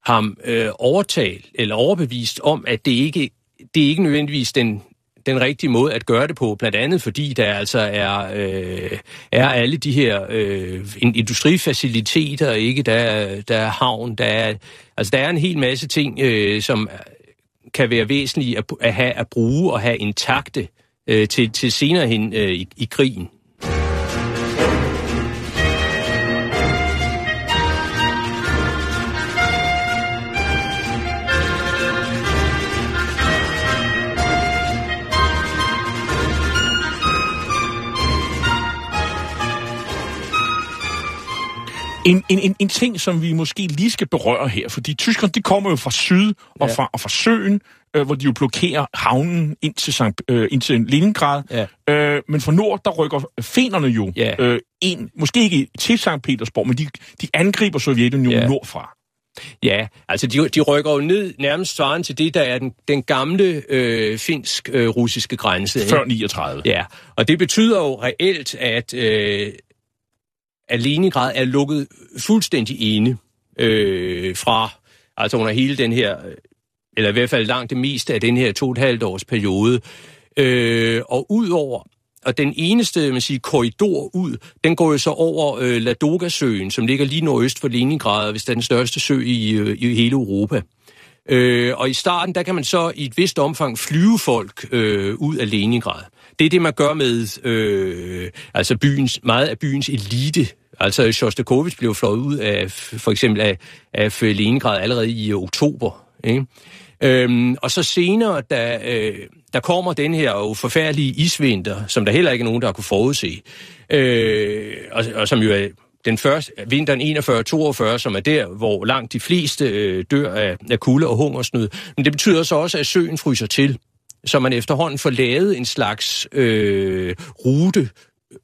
ham øh, overtalt eller overbevist om, at det ikke det er ikke nødvendigvis den den rigtige måde at gøre det på, blandt andet fordi der altså er, øh, er alle de her øh, industrifaciliteter, ikke? Der, er- der er havn, der er, altså der er en hel masse ting, øh, som kan være væsentlige at, at, have, at bruge og have intakte øh, til, til senere hen øh, i, i krigen. En, en, en, en ting, som vi måske lige skal berøre her, fordi tyskerne, de kommer jo fra syd og, Ja. fra, og fra søen, øh, hvor de jo blokerer havnen ind til, Sankt, øh, ind til Leningrad. Ja. Øh, men fra nord, der rykker finerne jo Ja. øh, ind, måske ikke til Sankt Petersborg, men de, de angriber Sovjetunionen Ja. nordfra. Ja, altså de, de rykker jo ned nærmest svarende til det, der er den, den gamle øh, finsk-russiske grænse. ikke? Før 39. Ja, og det betyder jo reelt, at, øh, at Leningrad er lukket fuldstændig inde øh, fra, altså under hele den her, øh, eller i hvert fald langt det meste af den her to og et halvt års periode. Øh, og udover, og den eneste man siger, korridor ud, den går jo så over øh, Ladoga-søen, som ligger lige nordøst for Leningrad, hvis det er den største sø i, øh, i hele Europa. Øh, og i starten, der kan man så i et vist omfang flyve folk øh, ud af Leningrad. Det er det, man gør med øh, altså byens, meget af byens elite. Altså Shostakovich blev fløjet ud af for eksempel af, af Leningrad allerede i oktober. Ikke? Øhm, og så senere, da øh, der kommer den her jo forfærdelige isvinter, som der heller ikke er nogen, der har kunne forudse, øh, og, og som jo er den første, vinteren 41-42, som er der, hvor langt de fleste øh, dør af, af kulde og hungersnød. Men det betyder så også, at søen fryser til, så man efterhånden får lavet en slags øh, rute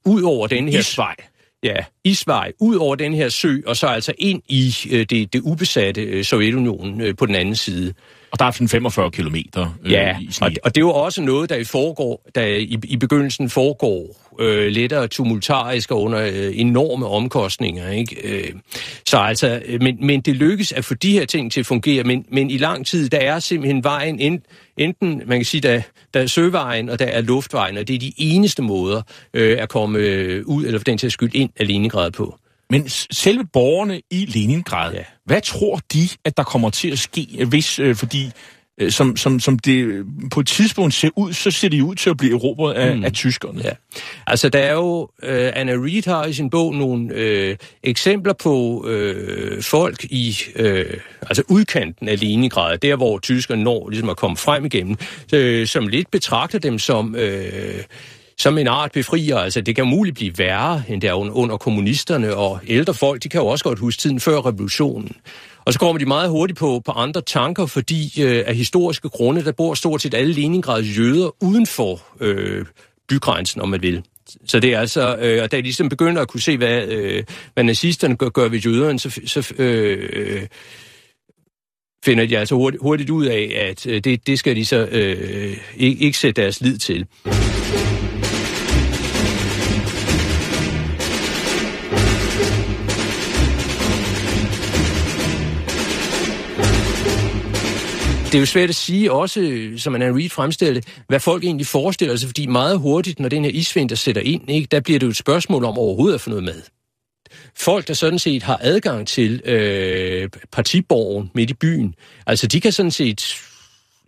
ud over den her... Isvej. Ja, isvej ud over den her sø, og så altså ind i øh, det, det ubesatte øh, Sovjetunionen øh, på den anden side. Og der er sådan 45 kilometer øh, Ja, i og, og det er jo også noget, der i, foregår, der i, i begyndelsen foregår øh, lettere tumultarisk og under øh, enorme omkostninger. Ikke? Øh, så altså, øh, men, men det lykkes at få de her ting til at fungere, men, men i lang tid, der er simpelthen vejen, en, enten, man kan sige, der, der er søvejen, og der er luftvejen, og det er de eneste måder øh, at komme øh, ud, eller for den til skyld ind af Leningrad på. Men selve borgerne i Leningrad, ja. Ja. hvad tror de, at der kommer til at ske, hvis, øh, fordi øh, som, som, som det på et tidspunkt ser ud, så ser de ud til at blive erobret af, mm. af tyskerne. Ja. Altså, der er jo, øh, Anna Reid har i sin bog nogle øh, eksempler på øh, folk i øh, altså udkanten af Leningrad, der hvor tyskerne når ligesom at komme frem igennem, øh, som lidt betragter dem som... Øh, som en art befrier. Altså, det kan muligt blive værre, end der under kommunisterne, og ældre folk, de kan jo også godt huske tiden før revolutionen. Og så kommer de meget hurtigt på, på andre tanker, fordi øh, af historiske grunde, der bor stort set alle Leningrads jøder uden for øh, bygrænsen, om man vil. Så det er altså, øh, og da de ligesom begynder at kunne se, hvad, øh, hvad nazisterne gør, gør ved jøderne, så, så øh, finder de altså hurtigt, hurtigt ud af, at øh, det, det skal de så øh, ikke, ikke sætte deres lid til. Det er jo svært at sige også, som man Reid fremstillede, hvad folk egentlig forestiller sig, fordi meget hurtigt, når den her isvinter sætter ind, ikke, der bliver det jo et spørgsmål om overhovedet at få noget mad. Folk, der sådan set har adgang til øh, partiborgen midt i byen, altså de kan sådan set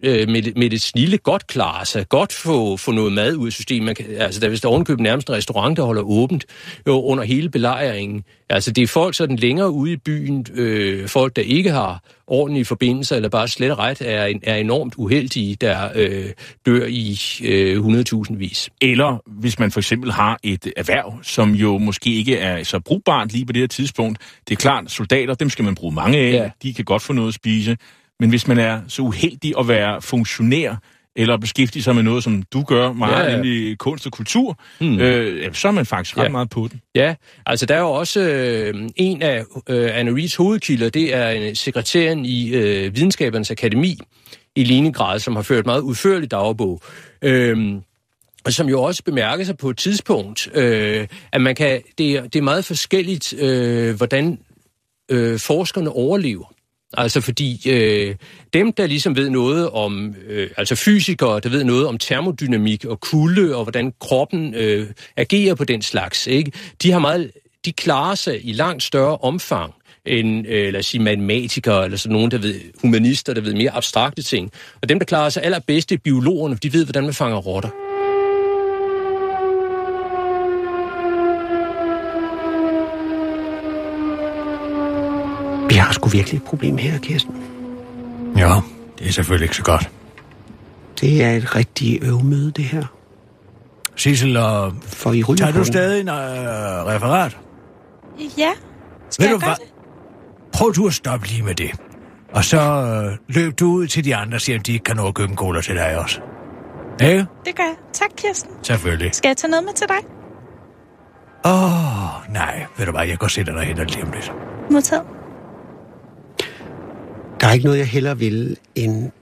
øh, med, med det snille godt klare sig, godt få, få noget mad ud af systemet. Man kan, altså, der er vist ovenkøbet nærmest en restaurant, der holder åbent jo, under hele belejringen. Altså, det er folk sådan længere ude i byen, øh, folk, der ikke har ordentlige forbindelser, eller bare slet og ret er, er enormt uheldige, der øh, dør i øh, 100.000 vis. Eller hvis man for eksempel har et erhverv, som jo måske ikke er så brugbart lige på det her tidspunkt. Det er klart, soldater, dem skal man bruge mange af. Ja. De kan godt få noget at spise. Men hvis man er så uheldig at være funktionær, eller beskæftige sig med noget, som du gør meget, ja, ja. i kunst og kultur, mm. øh, så er man faktisk ret ja. meget på den. Ja, altså der er jo også øh, en af øh, Anna Reeds hovedkilder, det er en sekretæren i øh, Videnskabernes Akademi i Leningrad, som har ført meget udførligt dagbog. Øh, og som jo også bemærker sig på et tidspunkt, øh, at man kan, det, er, det er meget forskelligt, øh, hvordan øh, forskerne overlever. Altså fordi øh, dem, der ligesom ved noget om, øh, altså fysikere, der ved noget om termodynamik og kulde og hvordan kroppen øh, agerer på den slags, ikke? de har meget, de klarer sig i langt større omfang end, øh, lad os sige, matematikere, eller sådan nogen, der ved, humanister, der ved mere abstrakte ting. Og dem, der klarer sig allerbedst, det er biologerne, for de ved, hvordan man fanger rotter. Vi har sgu virkelig et problem her, Kirsten. Ja, det er selvfølgelig ikke så godt. Det er et rigtig øvmøde, det her. Sissel, og For I tager du stadig en øh, referat? Ja. Skal Ved jeg du gøre det? Prøv du at stoppe lige med det. Og så øh, løb du ud til de andre og siger, om de ikke kan nå at købe en cola til dig også. Ikke? Det gør jeg. Tak, Kirsten. Selvfølgelig. Skal jeg tage noget med til dig? Åh, oh, nej. Ved du hvad, jeg går sætte dig hen og lige om lidt. Modtaget. Der er ikke noget, jeg hellere vil, end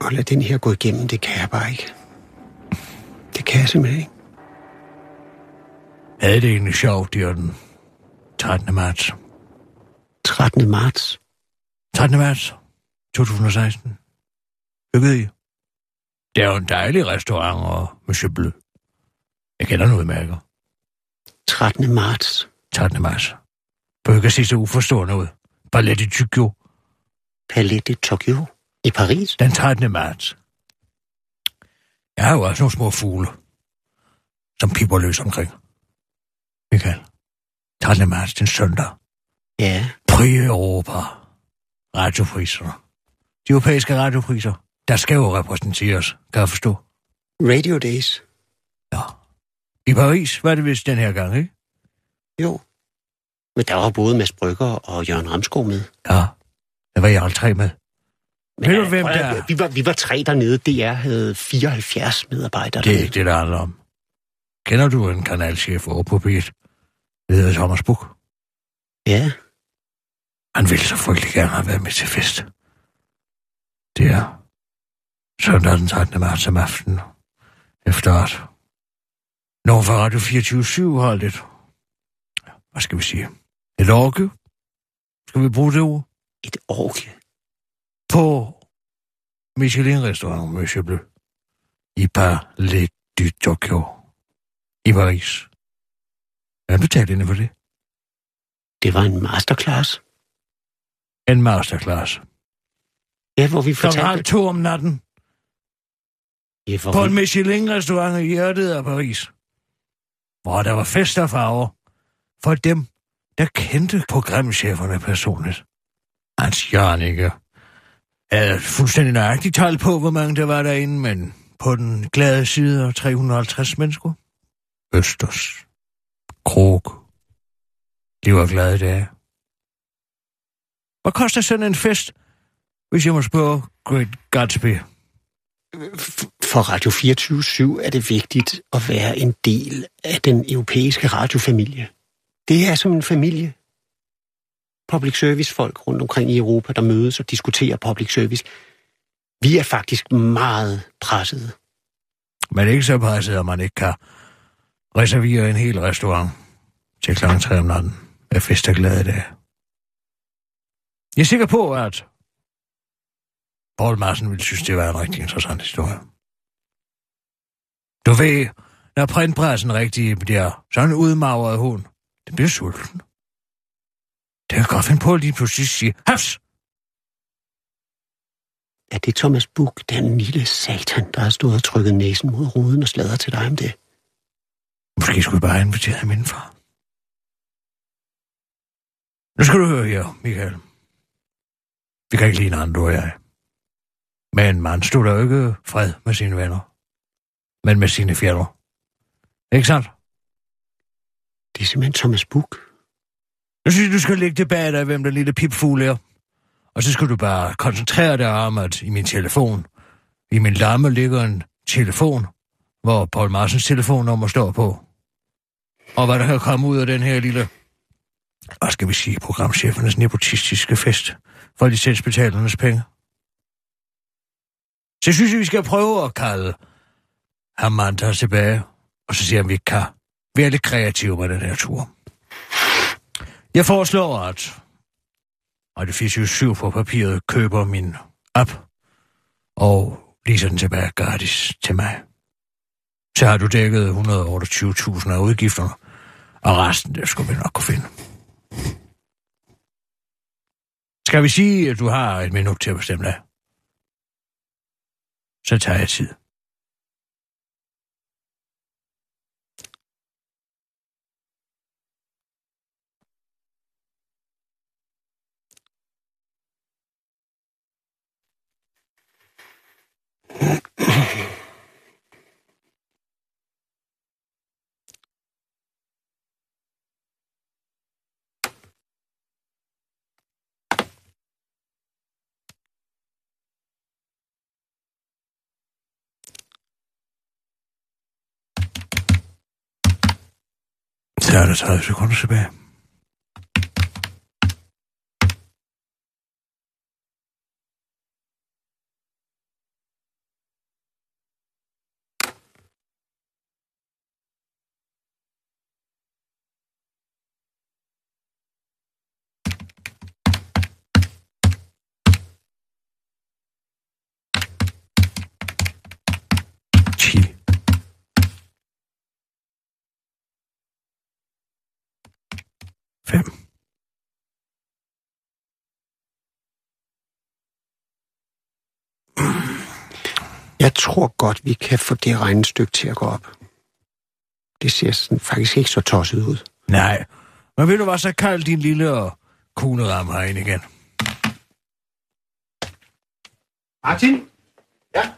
at lade den her gå igennem. Det kan jeg bare ikke. Det kan jeg simpelthen ikke. Havde det egentlig sjovt, det den 13. marts. 13. marts. 13. marts 2016. Hyggede I? Det er jo en dejlig restaurant og Monsieur Bleu. Jeg kender noget mærker. 13. marts. 13. marts. Behøver ikke at se så uforstående ud. Ballet i Tokyo. Palais de Tokyo. I Paris. Den 13. marts. Jeg har jo også nogle små fugle, som piper løs omkring. Michael. 13. marts, den søndag. Ja. Prix Europa. Radiopriserne. De europæiske radiopriser. Der skal jo repræsenteres, kan jeg forstå. Radio Days. Ja. I Paris var det vist den her gang, ikke? Jo. Men der var både Mads Brygger og Jørgen Ramskov med. Ja. Der var jeg tre med. Men, Ved du, hvem der er? Vi var, vi var tre dernede. DR havde 74 medarbejdere Det er ikke det, der handler om. Kender du en kanalchef over på P1? Det hedder Thomas Buk. Ja. Han ville så frygtelig gerne have været med til fest. Det er søndag den 13. marts om aftenen. Efter at nogen fra Radio 24 har lidt, hvad skal vi sige, et orke. Skal vi bruge det ord? Et orke. På Michelin-restaurant Monsieur Bleu. I Palais du Tokyo. I Paris. Hvad betalte inde for det? Det var en masterclass. En masterclass. Ja, hvor vi Klokken fortalte... halv to om natten. Ja, hvor På en Michelin-restaurant i hjertet af Paris. Hvor der var fest og farver. For dem, der kendte programcheferne personligt. Hans Jørgen ikke er fuldstændig nøjagtigt tal på, hvor mange der var derinde, men på den glade side af 350 mennesker. Østers. Krog. De var glade dage. Hvad koster sådan en fest, hvis jeg må spørge Great Gatsby? For Radio 24 er det vigtigt at være en del af den europæiske radiofamilie. Det er som en familie. Public service folk rundt omkring i Europa, der mødes og diskuterer public service. Vi er faktisk meget pressede. Men ikke så presset, at man ikke kan reservere en hel restaurant til kl. 3 om natten Jeg fester og glade dage. Jeg er sikker på, at Paul Madsen ville synes, det var en rigtig interessant historie. Du ved, når printpressen rigtig bliver sådan en udmagret hund, det bliver sulten. Det kan godt finde på at lige pludselig sige, Hafs! Er det Thomas Buch, den lille satan, der har stået og trykket næsen mod ruden og sladret til dig om det? Måske skulle vi bare invitere ham indenfor. Nu skal du høre her, Michael. Vi kan ikke lide andre, du og jeg. Men man slutter jo ikke fred med sine venner. Men med sine fjender. Ikke sandt? Det er simpelthen Thomas Buch. Jeg synes, du skal lægge tilbage dig, hvem den lille pipfugl er. Og så skal du bare koncentrere dig om, at i min telefon, i min lamme ligger en telefon, hvor Paul Marsens telefonnummer står på. Og hvad der kan komme ud af den her lille, hvad skal vi sige, programchefernes nepotistiske fest for licensbetalernes penge. Så jeg synes, vi skal prøve at kalde Hamanta tilbage, og så se, om vi kan være lidt kreative med den her tur. Jeg foreslår, at Radio 24 på papiret køber min app og leaser den tilbage gratis til mig. Så har du dækket 128.000 af udgifterne, og resten, det skulle vi nok kunne finde. Skal vi sige, at du har et minut til at bestemme dig? Så tager jeg tid. Der er der 30 sekunder tilbage. 5. Jeg tror godt, vi kan få det regnestykke til at gå op. Det ser sådan faktisk ikke så tosset ud. Nej, men ved du hvad, så kald din lille og kuglede ham herind igen. Martin? Ja?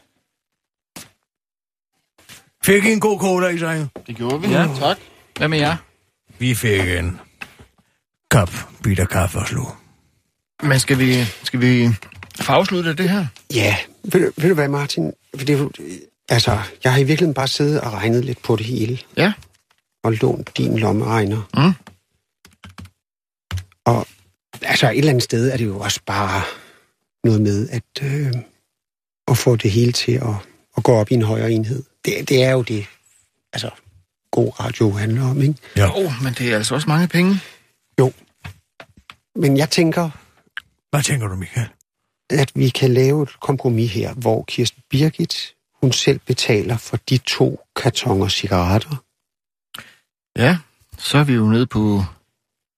Fik I en god cola i sig? Det gjorde vi, ja. tak. Hvad med jer? Vi fik en kop bitter kaffe og slå. Men skal vi, skal vi få afsluttet det her? Ja, ved, du- ved du hvad, Martin? For Det, er jo- altså, jeg har i virkeligheden bare siddet og regnet lidt på det hele. Ja. Og lånt din lommeregner. Mm. Og altså, et eller andet sted er det jo også bare noget med at, øh, at få det hele til at, at gå op i en højere enhed. Det, det er jo det, altså, god radio handler om, ikke? Ja. Åh, oh, men det er altså også mange penge. Men jeg tænker, Hvad tænker du, Michael? at vi kan lave et kompromis her, hvor Kirsten Birgit, hun selv betaler for de to kartonger cigaretter. Ja, så er vi jo nede på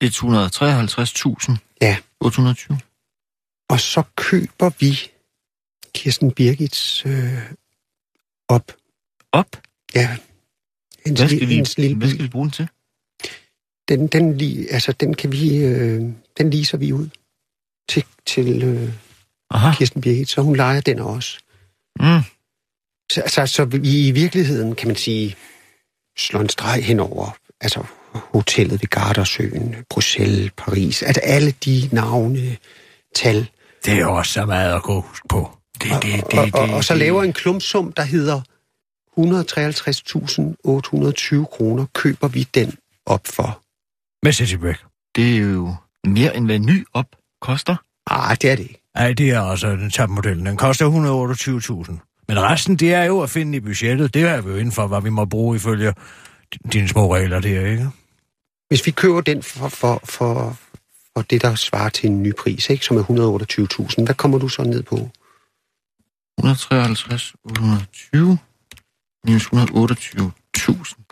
153.000. Ja. 820. Og så køber vi Kirsten Birgits øh, op. Op? Ja. Hendes, Hvad skal, vi, hendes lille hvad skal vi bruge den til? Den, den, li, altså, den kan vi, øh, den leaser vi ud til, til øh, Aha. Kirsten Birgit, så hun leger den også. Mm. Så, så, så vi i virkeligheden, kan man sige, slår en streg henover, altså hotellet ved Gardersøen, Bruxelles, Paris, at alle de navne, tal, Det er også så meget at gå huske på. Det, og, det, og, det, og, og så det- laver en klumpsum, der hedder 153.820 kroner, køber vi den op for. Med City Break. Det er jo mere end hvad en ny op koster. Ah, det er det ikke. Nej, det er også den topmodellen. Den koster 128.000. Men resten, det er jo at finde i budgettet. Det er vi jo inden for, hvad vi må bruge ifølge dine små regler der, ikke? Hvis vi køber den for, for, for, for det, der svarer til en ny pris, ikke, som er 128.000, hvad kommer du så ned på? 153, 820, minus 128.000.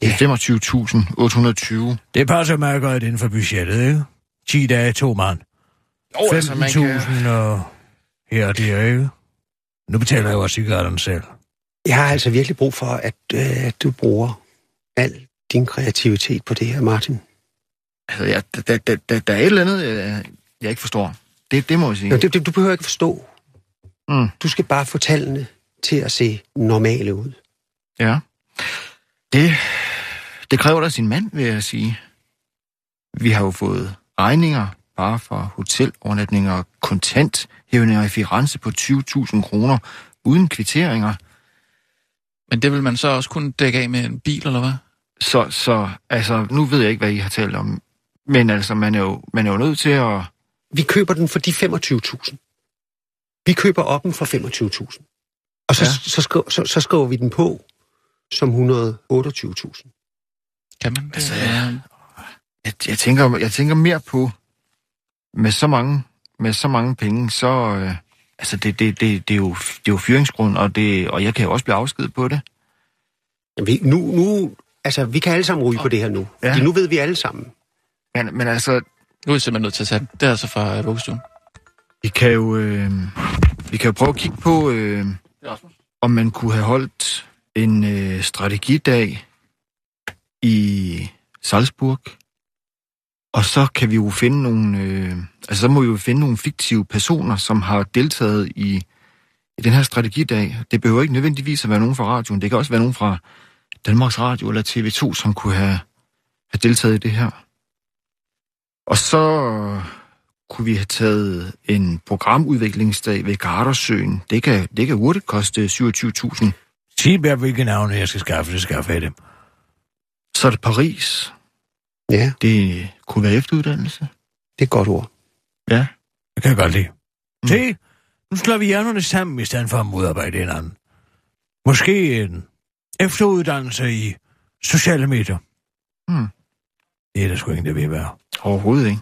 Det er 25.820. Det passer meget godt inden for budgettet, ikke? 10 dage, to mand. Jo, altså, man kan... 15.000 og her og der, ikke? Nu betaler jeg jo også cigaretterne selv. Jeg har altså virkelig brug for, at, øh, at du bruger al din kreativitet på det her, Martin. Altså, ja, der, der, der, der, der er et eller andet, jeg, jeg ikke forstår. Det, det må jeg sige. Jo, det, det, du behøver ikke forstå. Mm. Du skal bare få tallene til at se normale ud. Ja. Det, det kræver da sin mand, vil jeg sige. Vi har jo fået regninger bare for hotelovernatninger og kontanthævninger i Firenze på 20.000 kroner uden kvitteringer. Men det vil man så også kunne dække af med en bil, eller hvad? Så, så altså, nu ved jeg ikke, hvad I har talt om. Men altså, man er jo, man er jo nødt til at... Vi køber den for de 25.000. Vi køber oppen for 25.000. Og så, Ja. så, skriver, så, så skriver vi den på som 128.000. Kan man det? Altså, ja. Jeg, jeg, tænker, jeg tænker mere på, med så mange, med så mange penge, så... Øh, altså, det, det, det, det, er jo, det er jo fyringsgrund, og, det, og jeg kan jo også blive afskedet på det. Jamen, Vi, nu, nu, altså, vi kan alle sammen ryge på det her nu. Ja. Fordi nu ved vi alle sammen. Men, men altså, Nu er jeg simpelthen nødt til at tage. Det er altså fra øh, vuggestuen. vi kan jo, øh, vi kan jo prøve at kigge på, øh, om man kunne have holdt en øh, strategidag i Salzburg. Og så kan vi jo finde nogle, øh, altså så må vi jo finde nogle fiktive personer, som har deltaget i, i den her strategidag. Det behøver ikke nødvendigvis at være nogen fra radioen. Det kan også være nogen fra Danmarks Radio eller TV2, som kunne have, have deltaget i det her. Og så kunne vi have taget en programudviklingsdag ved Gardersøen. Det kan, det kan hurtigt koste 27.000. Sig mig, hvilke navne jeg skal skaffe, det skaffer jeg dem. Så er det Paris. Ja, Det kunne være efteruddannelse. det er et godt ord. Ja. Det kan jeg godt lide. Mm. Mm. Se, nu slår vi hjernerne sammen i stedet for at modarbejde hinanden. Måske en efteruddannelse i sociale medier. Hmm. Det er der sgu ingen, der vil være. Overhovedet ikke.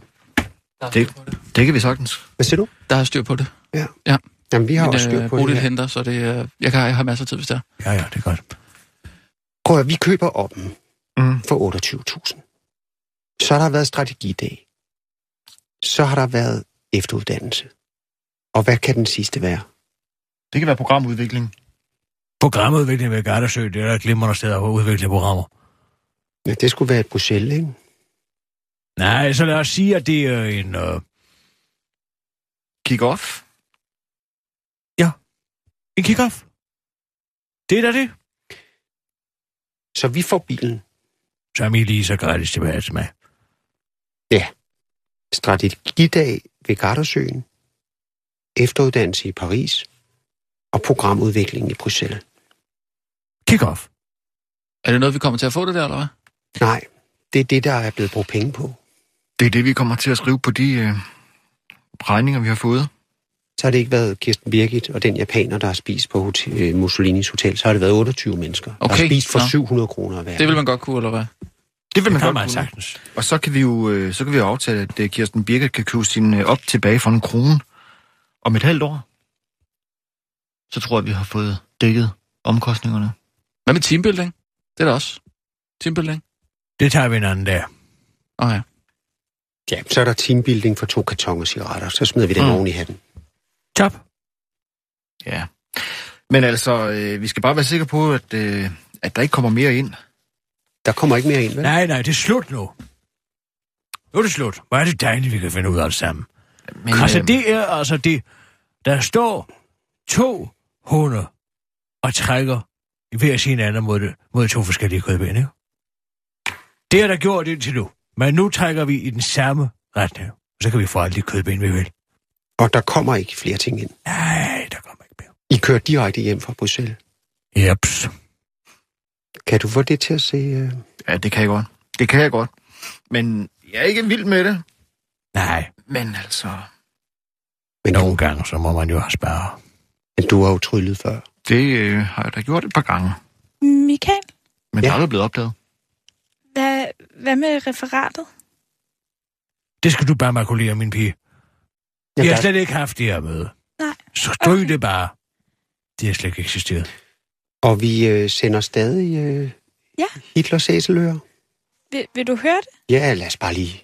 Det- det. Kan vi sagtens. Hvad siger du? Der er styr på det. Jamen, vi har Min, også styr øh, på Bodil det henter, så det, øh, jeg, kan, jeg har masser af tid, hvis det er. Ja, ja, det er godt. Prøv at vi køber oppen Mm. for 28.000. Så har der været strategidag. Så har der været efteruddannelse. Og hvad kan den sidste være? Det kan være programudvikling. Programudvikling ved Gardersø, det er der et glimrende sted at udvikle programmer. Ja, det skulle være et Bruxelles, ikke? Nej, så lad os sige, at det er en... Øh, Kick-off. En kick-off. Det er da det. Så vi får bilen. Som I lige så gratis tilbage til mig. Strategidag ved Gardersøen. Efteruddannelse i Paris. Og programudvikling i Bruxelles. Kick-off. Er det noget, vi kommer til at få det der, eller hvad? Nej, det er det, der er blevet brugt penge på. Det er det, vi kommer til at skrive på de øh, regninger, vi har fået. Så har det ikke været Kirsten Birgit og den japaner, der har spist på hotel, øh, Mussolinis hotel. Så har det været 28 mennesker, der Okay, har spist for nå. 700 kroner hver. Det vil man godt kunne, eller hvad? Det vil Det man kan godt man kunne. sagtens. Og så kan vi jo øh, så kan vi jo aftale, at øh, Kirsten Birgit kan købe sin op tilbage for en krone om et halvt år. Så tror jeg, vi har fået dækket omkostningerne. Hvad med teambuilding? Det er der også. Teambuilding? Det tager vi en anden dag. Åh oh, ja. Ja, så er der teambuilding for to kartonger cigaretter. Så smider vi den mm. oven i hatten. Top. Ja. Men altså, øh, vi skal bare være sikre på, at, øh, at der ikke kommer mere ind. Der kommer ikke mere ind, vel? Nej, nej, det er slut nu. Nu er det slut. Hvor er det dejligt, vi kan finde ud af det sammen. Men, altså, øh, det er altså det. Der står to hunde og trækker i hver sin anden mod, det, mod to forskellige kødben, ikke? Det er der gjort indtil nu. Men nu trækker vi i den samme retning. Så kan vi få alle de kødben, vi vil. Og der kommer ikke flere ting ind. Nej, der kommer ikke mere. I kører direkte hjem fra Bruxelles. Jeps. Kan du få det til at se... Øh... Ja, det kan jeg godt. Det kan jeg godt. Men jeg er ikke vild med det. Nej, Men altså, Men, nogle du, gange, så må man jo spare. men du har jo tryllet før. det øh, har jeg da gjort et par gange. Michael, Men Ja. ja. der er aldrig blevet opdaget. hvad, hvad med referatet? Det skal du bare makulere, min pige. Ja, Vi har der, slet ikke haft det her møde. Nej. Så stryg Okay. det bare. Det har slet ikke eksisteret. og vi øh, sender stadig øh, Ja. Hitlers æseløer. Vil, vil du høre det? Ja, lad os bare lige...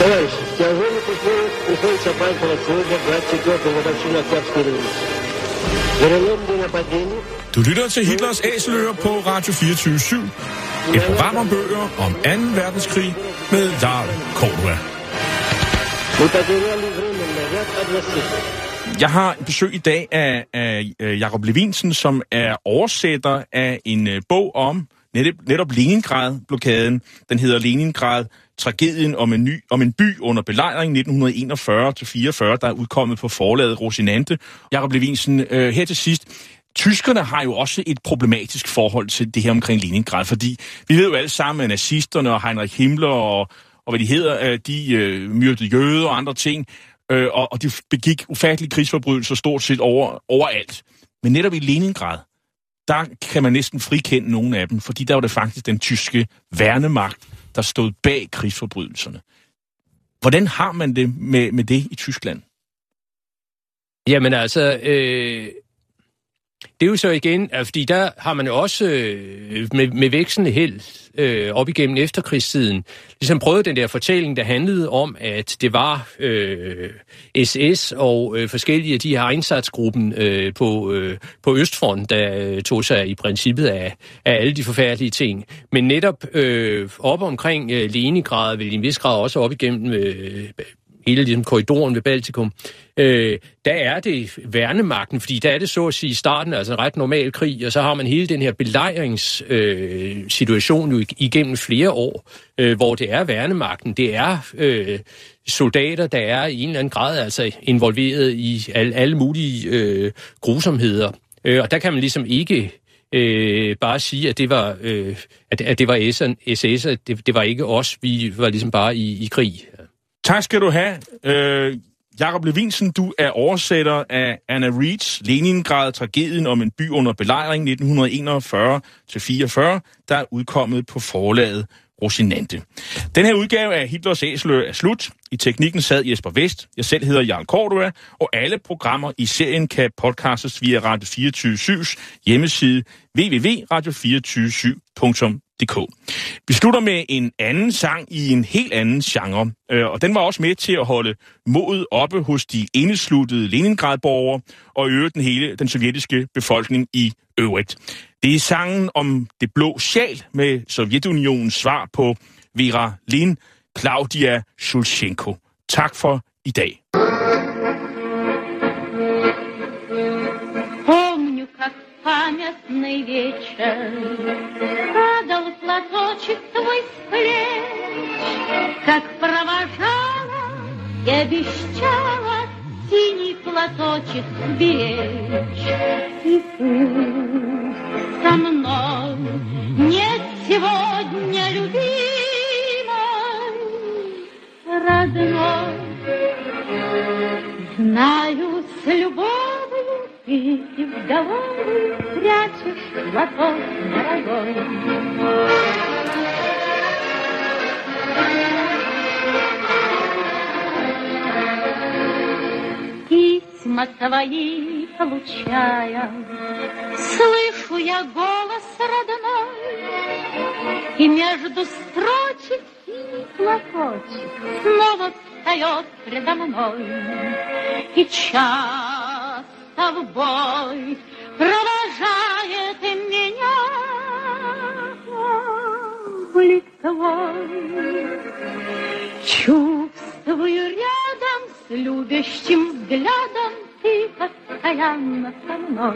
Товарищи, в тяжелых условиях приходится праздновать сегодня 24-ю годовщину Октябрьской революции. Переломные нападения Du lytter til Hitlers Æseløer på Radio 24 Et program om bøger om 2. verdenskrig med Jarl Cordua. Jeg har besøg i dag af, af øh, Jakob Levinsen, som er oversætter af en øh, bog om netop, netop Leningrad-blokaden. Den hedder Leningrad, tragedien om en, ny, om en by under belejring 1941-44, der er udkommet på forlaget Rosinante. Jakob Levinsen, øh, her til sidst. Tyskerne har jo også et problematisk forhold til det her omkring Leningrad, fordi vi ved jo alle sammen, at nazisterne og Heinrich Himmler og, og hvad de hedder, øh, de øh, myrdede jøder og andre ting, øh, og, og de begik ufattelige krigsforbrydelser stort set over, overalt. Men netop i Leningrad, der kan man næsten frikende nogle af dem, fordi der var det faktisk den tyske værnemagt, der stod bag krigsforbrydelserne. Hvordan har man det med, med det i Tyskland? Jamen altså, øh, det er jo så igen, fordi der har man jo også øh, med, med vækstende held øh, op igennem efterkrigstiden, ligesom prøvet den der fortælling, der handlede om, at det var øh, SS og øh, forskellige af de her indsatsgruppen øh, på, øh, på Østfront, der øh, tog sig i princippet af, af alle de forfærdelige ting. Men netop øh, op omkring øh, Leningrad, vel i en vis grad også op igennem øh, hele ligesom, korridoren ved Baltikum, øh, øh, der er det værnemagten, fordi der er det så at sige i starten, altså en ret normal krig, og så har man hele den her belejringssituation øh, situation jo igennem flere år, øh, hvor det er værnemagten, det er øh, soldater, der er i en eller anden grad altså involveret i alle, alle mulige øh, grusomheder. Øh, og der kan man ligesom ikke øh, bare sige, at det var, øh, at, at det var SS, at det, det var ikke os, vi var ligesom bare i, i krig. Tak skal du have. Øh, Jakob Levinsen, du er oversætter af Anna Reeds Leningrad, tragedien om en by under belejring 1941-44, der er udkommet på forlaget Rosinante. Den her udgave af Hitlers Æsler er slut. I teknikken sad Jesper Vest. Jeg selv hedder Jarl Cordua, og alle programmer i serien kan podcastes via Radio 24 hjemmeside www.radio247.dk. Vi slutter med en anden sang i en helt anden genre, øh, og den var også med til at holde modet oppe hos de indesluttede Leningrad-borgere og øge øvrigt den hele den sovjetiske befolkning i øvrigt. Det er sangen om det blå sjal med Sovjetunionens svar på Vera Lin, Claudia Shulchenko. Tak for i dag. Памятный вечер Падал платочек твой с плеч, Как провожала и обещала Синий платочек беречь. И пусть со мной нет сегодня любимой, Родной, Знаю, с любовью ты вдовой прячешь платок дорогой. Письма твои получая, слышу я голос родной, и между строчек и платочек снова встает предо мной И часто в бой провожает меня блик твой. Чувствую рядом с любящим взглядом Ты постоянно со мной.